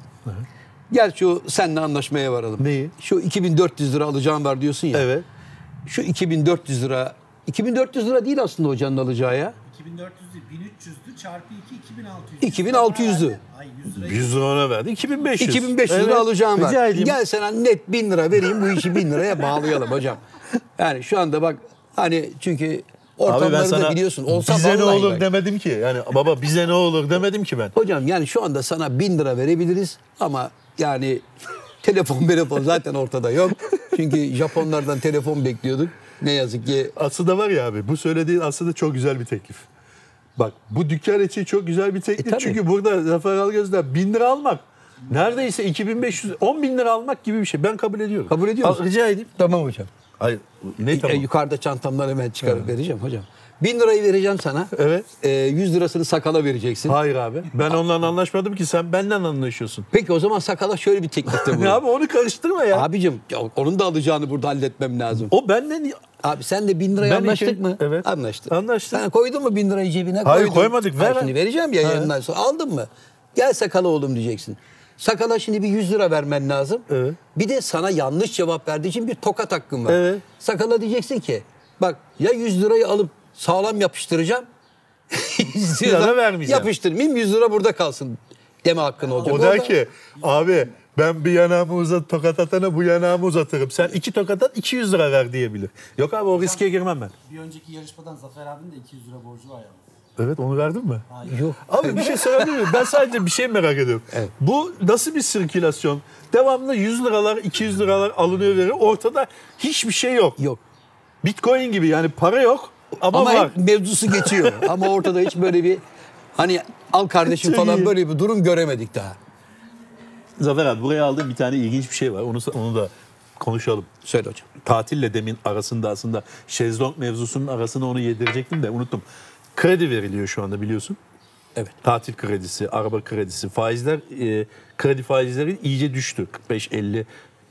S3: gel şu seninle anlaşmaya varalım.
S2: Neyi?
S3: Şu 2400 lira alacağım var diyorsun ya.
S2: evet.
S3: Şu 2400 lira 2400 lira değil aslında hocanın alacağı ya.
S4: 2400 değil 1300'dü çarpı 2 2600.
S3: 2600'dü.
S4: Ay 100 lira.
S2: 100 lira ona verdi. 2500.
S3: 2500 lira
S2: Evet.
S3: alacağım
S2: Rica
S3: var.
S2: edeyim.
S3: Gel sana net 1000 lira vereyim bu işi 1000 liraya bağlayalım hocam. Yani şu anda bak hani çünkü
S2: Abi ben
S3: ortamları da
S2: sana
S3: biliyorsun. Olsa
S2: bize ne olur
S3: bak.
S2: demedim ki. Yani baba bize ne olur demedim ki ben.
S3: Hocam yani şu anda sana 1000 lira verebiliriz ama yani telefon telefon zaten ortada yok. Çünkü Japonlardan telefon bekliyorduk. Ne yazık ki
S2: Aslında var ya abi bu söylediğin aslında çok güzel bir teklif. Bak bu dükkan için çok güzel bir teklif.
S3: E.
S2: Çünkü burada Zafer Algöz'den 1000 lira almak neredeyse 2500 10 bin lira almak gibi bir şey. Ben kabul ediyorum.
S3: Kabul ediyor musun?
S2: Rica edeyim.
S3: tamam hocam.
S2: Hayır ne
S3: E,
S2: tamam.
S3: yukarıda çantamdan hemen çıkarıp vereceğim hocam. 1000 lirayı vereceğim sana.
S2: Evet.
S3: E, 100 lirasını sakala vereceksin.
S2: Hayır abi. Ben onunla anlaşmadım ki sen benden anlaşıyorsun.
S3: Peki o zaman sakala şöyle bir teklifte bulun.
S2: Abi onu karıştırma ya.
S3: Abicim ya onun da alacağını burada halletmem lazım.
S2: O benden
S3: Abi sen de bin liraya
S2: Ben
S3: anlaştık
S2: iki-
S3: mı?
S2: Evet.
S3: Anlaştık.
S2: Anlaştık.
S3: Sen koydun mu bin lirayı cebine?
S2: Hayır,
S3: Koydum.
S2: koymadık. Ver.
S3: Ha, şimdi vereceğim ya yayından sonra. Aldın mı? Gel sakala oğlum diyeceksin. Sakala şimdi bir 100 lira vermen lazım.
S2: Evet.
S3: Bir de sana yanlış cevap verdiği için bir tokat hakkın var.
S2: Evet.
S3: Sakala diyeceksin ki bak ya 100 lirayı alıp sağlam yapıştıracağım. 100
S2: Ya da vermeyeceğim.
S3: Yapıştırmayayım 100 lira burada kalsın deme hakkın olacak.
S2: o der ki abi ben bir yanağımı uzat tokat atana bu yanağımı uzatırım. Sen iki tokat at 200 lira ver diyebilir. Yok abi o riske girmem ben.
S4: Bir önceki yarışmadan Zafer abinin de 200 lira borcu var yalnız.
S2: Evet onu verdin mi?
S3: Yok.
S2: Abi bir şey sorabilir miyim? Ben sadece bir şey merak ediyorum.
S3: Evet.
S2: Bu nasıl bir sirkülasyon? Devamlı 100 liralar, 200 liralar alınıyor veriyor. Ortada hiçbir şey yok.
S3: Yok.
S2: Bitcoin gibi yani para yok ama,
S3: Ama
S2: var.
S3: hep mevzusu geçiyor. Ama ortada hiç böyle bir hani al kardeşim falan böyle bir durum göremedik daha.
S2: Zafer abi buraya aldığım bir tane ilginç bir şey var. Onu, onu da konuşalım.
S3: Söyle hocam.
S2: Tatille demin arasında aslında şezlong mevzusunun arasına onu yedirecektim de unuttum. Kredi veriliyor şu anda biliyorsun.
S3: Evet.
S2: Tatil kredisi, araba kredisi, faizler, e, kredi faizleri iyice düştü. 45-50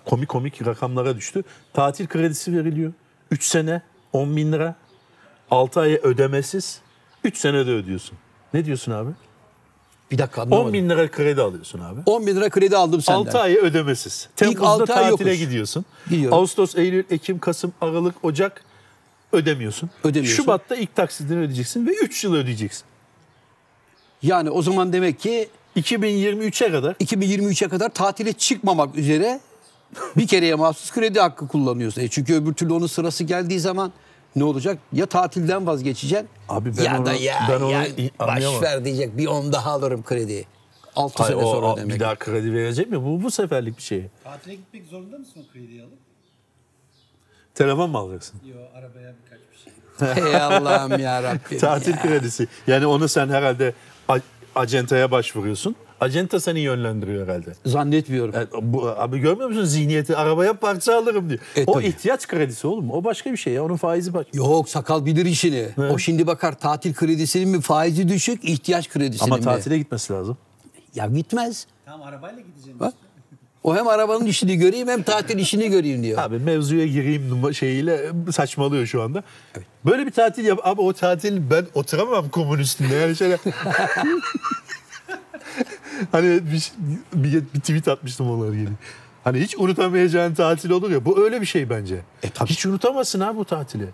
S2: komik komik rakamlara düştü. Tatil kredisi veriliyor. 3 sene 10 bin lira. 6 ay ödemesiz. 3 senede ödüyorsun. Ne diyorsun abi?
S3: Bir dakika
S2: 10
S3: anlamadım.
S2: bin lira kredi alıyorsun abi.
S3: 10 bin lira kredi aldım senden.
S2: 6 ay ödemesiz. Temmuz'da
S3: ay
S2: tatile
S3: yokuz.
S2: gidiyorsun.
S3: Gidiyorum.
S2: Ağustos, Eylül, Ekim, Kasım, Aralık, Ocak ödemiyorsun.
S3: Ödemiyorsun.
S2: Şubat'ta ilk taksidini ödeyeceksin ve 3 yıl ödeyeceksin.
S3: Yani o zaman demek ki
S2: 2023'e kadar
S3: 2023'e kadar tatile çıkmamak üzere bir kereye mahsus kredi hakkı kullanıyorsun. E çünkü öbür türlü onun sırası geldiği zaman ne olacak? Ya tatilden vazgeçeceksin.
S2: Abi ben
S3: ya
S2: onu-
S3: da ya,
S2: ben onu
S3: ya baş ver diyecek bir on daha alırım kredi. 6
S2: Hayır,
S3: sene
S2: o-
S3: sonra
S2: o
S3: ödemek.
S2: bir daha kredi verecek mi? Bu bu seferlik bir şey.
S4: Tatile gitmek zorunda mısın o krediyi alıp?
S2: Telefon mu alacaksın?
S4: Yo arabaya birkaç bir şey.
S3: Ey Allah'ım ya Rabbim.
S2: Tatil
S3: ya.
S2: kredisi. Yani onu sen herhalde acentaya başvuruyorsun. Acenta seni yönlendiriyor herhalde.
S3: Zannetmiyorum.
S2: Evet, bu, abi görmüyor musun zihniyeti? Arabaya parça alırım diyor.
S3: E,
S2: o
S3: tabii.
S2: ihtiyaç kredisi oğlum. O başka bir şey ya. Onun faizi başka.
S3: Yok sakal bilir işini. O şimdi bakar tatil kredisinin mi faizi düşük, ihtiyaç kredisinin
S2: Ama
S3: mi?
S2: tatile gitmesi lazım.
S3: Ya gitmez.
S4: Tamam arabayla gideceğim
S3: Bak. O hem arabanın işini göreyim hem tatil işini göreyim diyor.
S2: Abi mevzuya gireyim şeyiyle saçmalıyor şu anda. Böyle bir tatil yap. Abi o tatil ben oturamam kumun üstünde. Yani şöyle... hani bir, bir, bir tweet atmıştım onları gibi. Hani hiç unutamayacağın tatil olur ya. Bu öyle bir şey bence.
S3: E, tabii.
S2: Hiç unutamazsın ha bu tatili.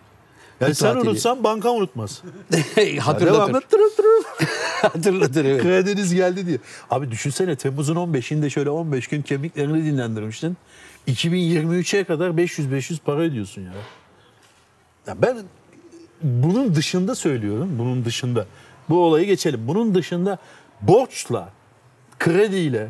S2: Yani
S3: Bu
S2: sen
S3: tatili.
S2: unutsan banka unutmaz. Devamlı
S3: Hatırlatır.
S2: tırıl tırıl.
S3: Hatırlatır evet.
S2: Krediniz geldi diye. Abi düşünsene Temmuz'un 15'inde şöyle 15 gün kemiklerini dinlendirmiştin. 2023'e kadar 500-500 para ödüyorsun ya. ya. Ben bunun dışında söylüyorum. Bunun dışında. Bu olayı geçelim. Bunun dışında borçla, krediyle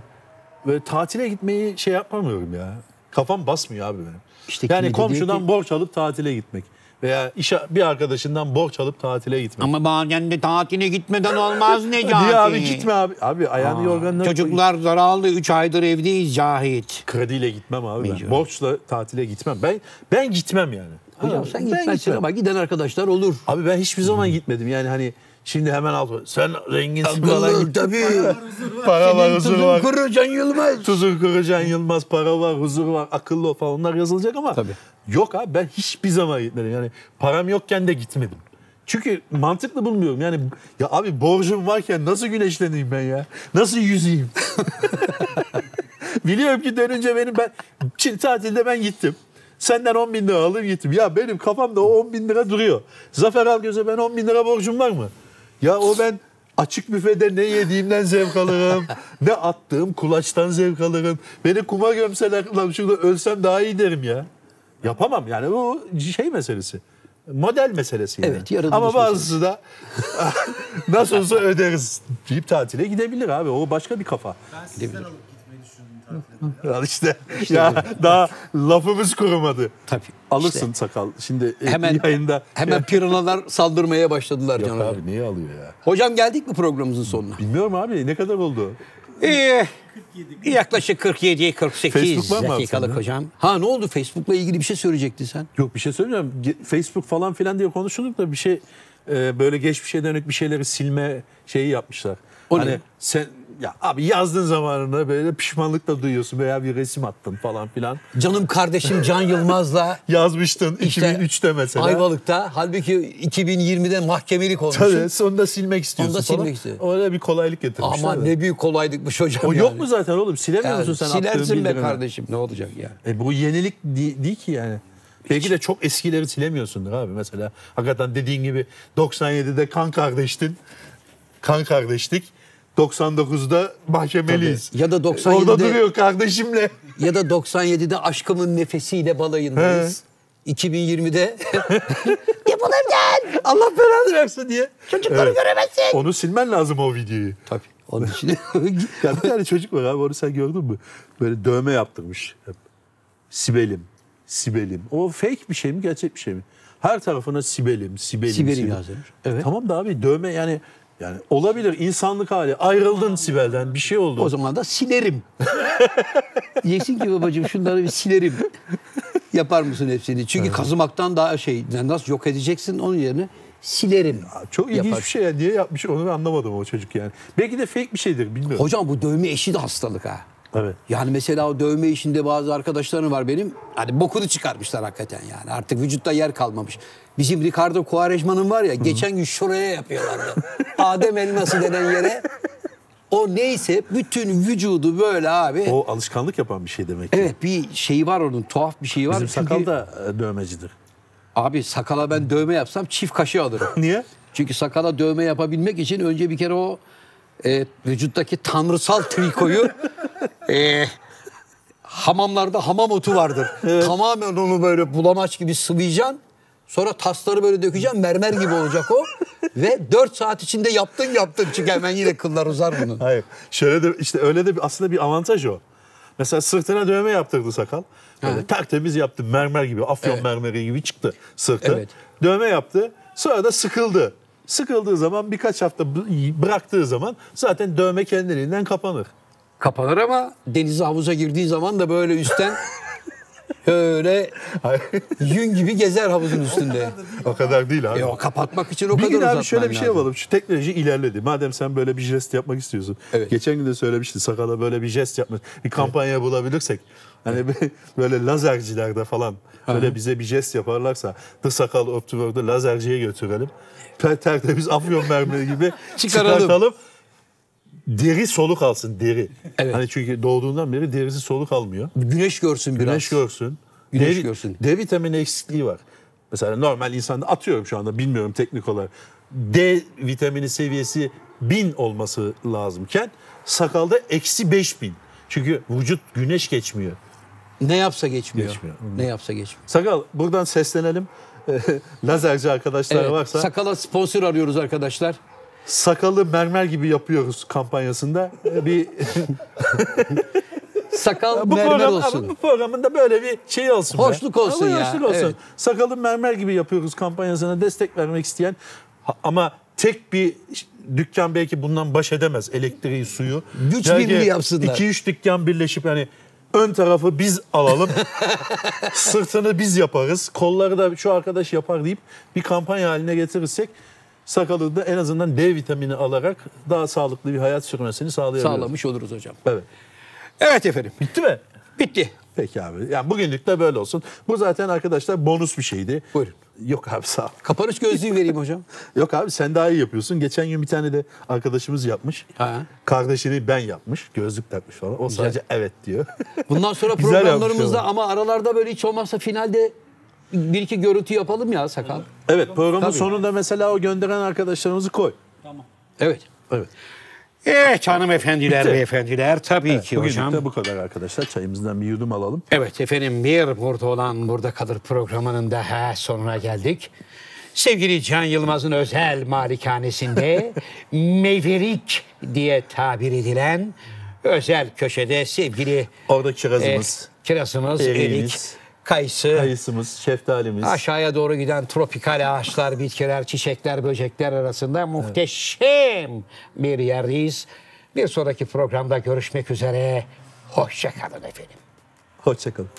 S2: böyle tatile gitmeyi şey yapamıyorum ya. Kafam basmıyor abi benim.
S3: İşte
S2: yani komşudan
S3: ki-
S2: borç alıp tatile gitmek. Veya işe, bir arkadaşından borç alıp tatile gitmek.
S1: Ama bazen de tatile gitmeden olmaz Necati.
S2: Niye abi gitme abi. Abi ayağını yorganına koy.
S1: Çocuklar zararlı. Üç aydır evdeyiz Cahit.
S2: Krediyle gitmem abi ben. Borçla tatile gitmem. Ben ben gitmem yani.
S3: Hocam
S2: Abi,
S3: sen gitmezsin
S2: gitmem.
S3: ama giden arkadaşlar olur.
S2: Abi ben hiçbir zaman gitmedim. Yani hani şimdi hemen al. Sen falan
S3: Akıllı tabii.
S2: Para var, huzur
S3: tuzun
S2: var.
S3: kuru Can Yılmaz.
S2: Tuzun kuru Can Yılmaz, para var, huzur var, akıllı ol falan onlar yazılacak ama
S3: Tabii.
S2: yok abi ben hiçbir zaman gitmedim. Yani param yokken de gitmedim. Çünkü mantıklı bulmuyorum. Yani ya abi borcum varken nasıl güneşleneyim ben ya? Nasıl yüzeyim? Biliyorum ki dönünce benim ben Çin tatilde ben gittim. Senden 10 bin lira aldım gittim. Ya benim kafamda o 10 bin lira duruyor. Zafer Algöz'e ben 10 bin lira borcum var mı? Ya o ben açık büfede ne yediğimden zevk alırım. ne attığım kulaçtan zevk alırım. Beni kuma gömseler lan şurada ölsem daha iyi derim ya. Yapamam yani bu şey meselesi. Model meselesi yani.
S3: Evet,
S2: Ama bazısı da nasıl olsa öderiz deyip tatile gidebilir abi. O başka bir kafa.
S6: Ben sizden alıp düşündüm tatile.
S2: Al işte. ya daha lafımız kurumadı.
S3: Tabii.
S2: Alırsın
S3: İşte.
S2: sakal. Şimdi e,
S3: Hemen
S2: yayında.
S3: hemen piranalar saldırmaya başladılar
S2: Yok
S3: Can Hocam.
S2: abi niye alıyor ya?
S3: Hocam geldik mi programımızın sonuna?
S2: Bilmiyorum abi ne kadar oldu?
S1: Ee, yaklaşık 47-48
S2: Facebook var mı abi
S1: dakikalık
S2: sende?
S1: hocam.
S3: Ha ne oldu Facebook'la ilgili bir şey söyleyecektin sen.
S2: Yok bir şey. Ge- Facebook falan filan diye konuşuyorduk da bir şey e, böyle geçmişe dönük bir şeyleri silme şeyi yapmışlar.
S3: O
S2: hani
S3: ne?
S2: sen ya abi yazdığın zamanında böyle pişmanlık da duyuyorsun veya bir resim attın falan filan.
S3: Canım kardeşim Can Yılmaz'la
S2: Yazmıştın
S3: işte
S2: 2003'te mesela.
S3: Ayvalık'ta halbuki 2020'de mahkemelik olmuşsun.
S2: Tabii sonunda silmek istiyorsun
S3: Onu da
S2: falan.
S3: silmek istiyor.
S2: Öyle bir kolaylık getirmişler.
S3: Ama
S2: de.
S3: ne büyük kolaylıkmış hocam.
S2: O yok
S3: yani.
S2: mu zaten oğlum? Silemiyor musun sen
S3: silersin be kardeşim ne olacak yani.
S2: E bu yenilik di- değil ki yani. Belki de çok eskileri silemiyorsundur abi. Mesela hakikaten dediğin gibi 97'de kan kardeştin. Kan kardeştik. 99'da mahkemeliyiz.
S3: Tabii. Ya da 97'de
S2: Orada duruyor kardeşimle.
S3: ya da 97'de aşkımın nefesiyle balayındayız. 2020'de yapalım gel.
S2: Allah belanı versin diye.
S3: Çocukları
S2: Evet.
S3: göremezsin.
S2: Onu silmen lazım o videoyu.
S3: Tabii. Onun için
S2: Ya bir tane çocuk var abi onu sen gördün mü? Böyle dövme yaptırmış. Sibelim, Sibelim. O fake bir şey mi gerçek bir şey mi? Her tarafına Sibelim, Sibelim.
S3: Sibelim yazılmış. Evet.
S2: Tamam da abi dövme yani yani olabilir insanlık hali. Ayrıldın Sibel'den bir şey oldu.
S3: o zaman da silerim. Diyeceksin ki babacığım şunları bir silerim. Yapar mısın hepsini? Çünkü kazımaktan daha şey nasıl yok edeceksin onun yerine silerim.
S2: Çok ilginç
S3: Yapar.
S2: bir şey ya. Niye yapmış onu ben anlamadım o çocuk yani. Belki de fake bir şeydir bilmiyorum.
S3: Hocam bu dövme eşi de hastalık ha.
S2: Evet.
S3: Yani mesela o dövme işinde bazı arkadaşlarım var benim. Hani bokunu çıkarmışlar hakikaten yani. Artık vücutta yer kalmamış. Bizim Ricardo Quaresma'nın var ya geçen gün şuraya yapıyorlardı. Adem elması denen yere. O neyse bütün vücudu böyle abi.
S2: O alışkanlık yapan bir şey demek ki.
S3: Evet bir şeyi var onun tuhaf bir şeyi var.
S2: Bizim
S3: Çünkü-
S2: sakal da e, dövmecidir.
S3: Abi sakala ben dövme yapsam çift kaşı alırım.
S2: Niye?
S3: Çünkü sakala dövme yapabilmek için önce bir kere o e, vücuttaki tanrısal trikoyu e, hamamlarda hamam otu vardır. Tamamen onu böyle bulamaç gibi sıvayacaksın. Sonra tasları böyle dökeceksin mermer gibi olacak o. Ve 4 saat içinde yaptın yaptın. Çünkü hemen yine kıllar uzar bunun.
S2: Hayır. Şöyle de işte öyle de bir, aslında bir avantaj o. Mesela sırtına dövme yaptırdı sakal. Böyle tertemiz yaptı. Mermer gibi, afyon
S3: Evet.
S2: mermeri gibi çıktı sırtı.
S3: Evet.
S2: Dövme yaptı. Sonra da sıkıldı. Sıkıldığı zaman birkaç hafta bıraktığı zaman zaten dövme kendiliğinden kapanır.
S3: Kapanır ama denize havuza girdiği zaman da böyle üstten öyle yün gibi gezer havuzun üstünde.
S2: o kadar değil abi.
S3: E o kapatmak için o
S2: bir
S3: kadar
S2: gün abi
S3: uzatman
S2: şöyle bir şey
S3: lazım.
S2: yapalım. Şu teknoloji ilerledi. Madem sen böyle bir jest yapmak istiyorsun.
S3: Evet.
S2: Geçen gün de söylemiştin sakala böyle bir jest yapmak. Bir kampanya bulabilirsek. Hani bir- böyle lazercilerde falan böyle bize bir jest yaparlarsa The Sakal World'u lazerciye götürelim. Ter- Tertemiz afyon mermeri gibi
S3: Çıkaralım.
S2: çıkartalım. Deri soluk alsın deri.
S3: Evet.
S2: Hani çünkü doğduğundan beri derisi soluk almıyor.
S3: Güneş görsün biraz.
S2: Güneş görsün.
S3: Güneş
S2: D,
S3: görsün.
S2: D vitamini eksikliği var. Mesela normal insanda atıyorum şu anda bilmiyorum teknik olarak. D vitamini seviyesi 1000 olması lazımken sakalda eksi 5000. Çünkü vücut güneş geçmiyor.
S3: Ne yapsa geçmiyor.
S2: Geçmiyor.
S3: Ne yapsa geçmiyor.
S2: Sakal buradan seslenelim. Lazerci arkadaşlar
S3: Evet,
S2: varsa
S3: sakala sponsor arıyoruz arkadaşlar.
S2: sakalı mermer gibi yapıyoruz kampanyasında bir
S3: Sakal
S2: Bu,
S3: mermer
S2: program,
S3: olsun.
S2: bu programın da böyle bir şey olsun. be.
S3: Hoşluk olsun
S2: Ama
S3: ya,
S2: Hoşluk olsun.
S3: evet.
S2: Sakalın mermer gibi yapıyoruz kampanyasına destek vermek isteyen ama tek bir dükkan belki bundan baş edemez elektriği, suyu.
S3: Güç birliği yapsınlar.
S2: 2-3 dükkan birleşip hani ön tarafı biz alalım. sırtını biz yaparız. Kolları da şu arkadaş yapar deyip bir kampanya haline getirirsek sakalı da en azından D vitamini alarak daha sağlıklı bir hayat sürmesini sağlayabiliriz.
S3: Sağlamış oluruz hocam.
S2: Evet.
S1: Evet efendim.
S2: Bitti mi?
S1: Bitti.
S2: Peki abi. Yani bugünlük de böyle olsun. Bu zaten arkadaşlar bonus bir şeydi.
S3: Buyurun.
S2: Yok abi sağ ol.
S3: Kapanış gözlüğü vereyim hocam.
S2: Yok abi sen daha iyi yapıyorsun. Geçen gün bir tane de arkadaşımız yapmış.
S3: Ha.
S2: Kardeşini ben yapmış. Gözlük takmış falan. O sadece evet diyor.
S3: Bundan sonra
S2: Güzel
S3: programlarımızda
S2: ama.
S3: aralarda böyle hiç olmazsa finalde bir iki görüntü yapalım ya sakal.
S2: evet programın
S3: Tabii.
S2: sonunda mesela o gönderen arkadaşlarımızı koy.
S3: Evet.
S2: Evet.
S1: Evet hanımefendiler,
S2: Bitti.
S1: beyefendiler tabii ki
S2: Bugünlük
S1: hocam.
S2: de bu kadar arkadaşlar. Çayımızdan bir yudum alalım.
S1: Evet efendim bir burada olan burada kalır programının daha sonuna geldik. Sevgili Can Yılmaz'ın özel malikanesinde meyvelik diye tabir edilen özel köşede sevgili
S2: Orada kirazımız,
S1: e, kirazımız, erik, kayısı,
S2: kayısımız, şeftalimiz.
S1: aşağıya doğru giden tropikal ağaçlar, bitkiler, çiçekler, böcekler arasında muhteşem bir yerdeyiz. Bir sonraki programda görüşmek üzere. Hoşçakalın efendim.
S2: Hoşçakalın.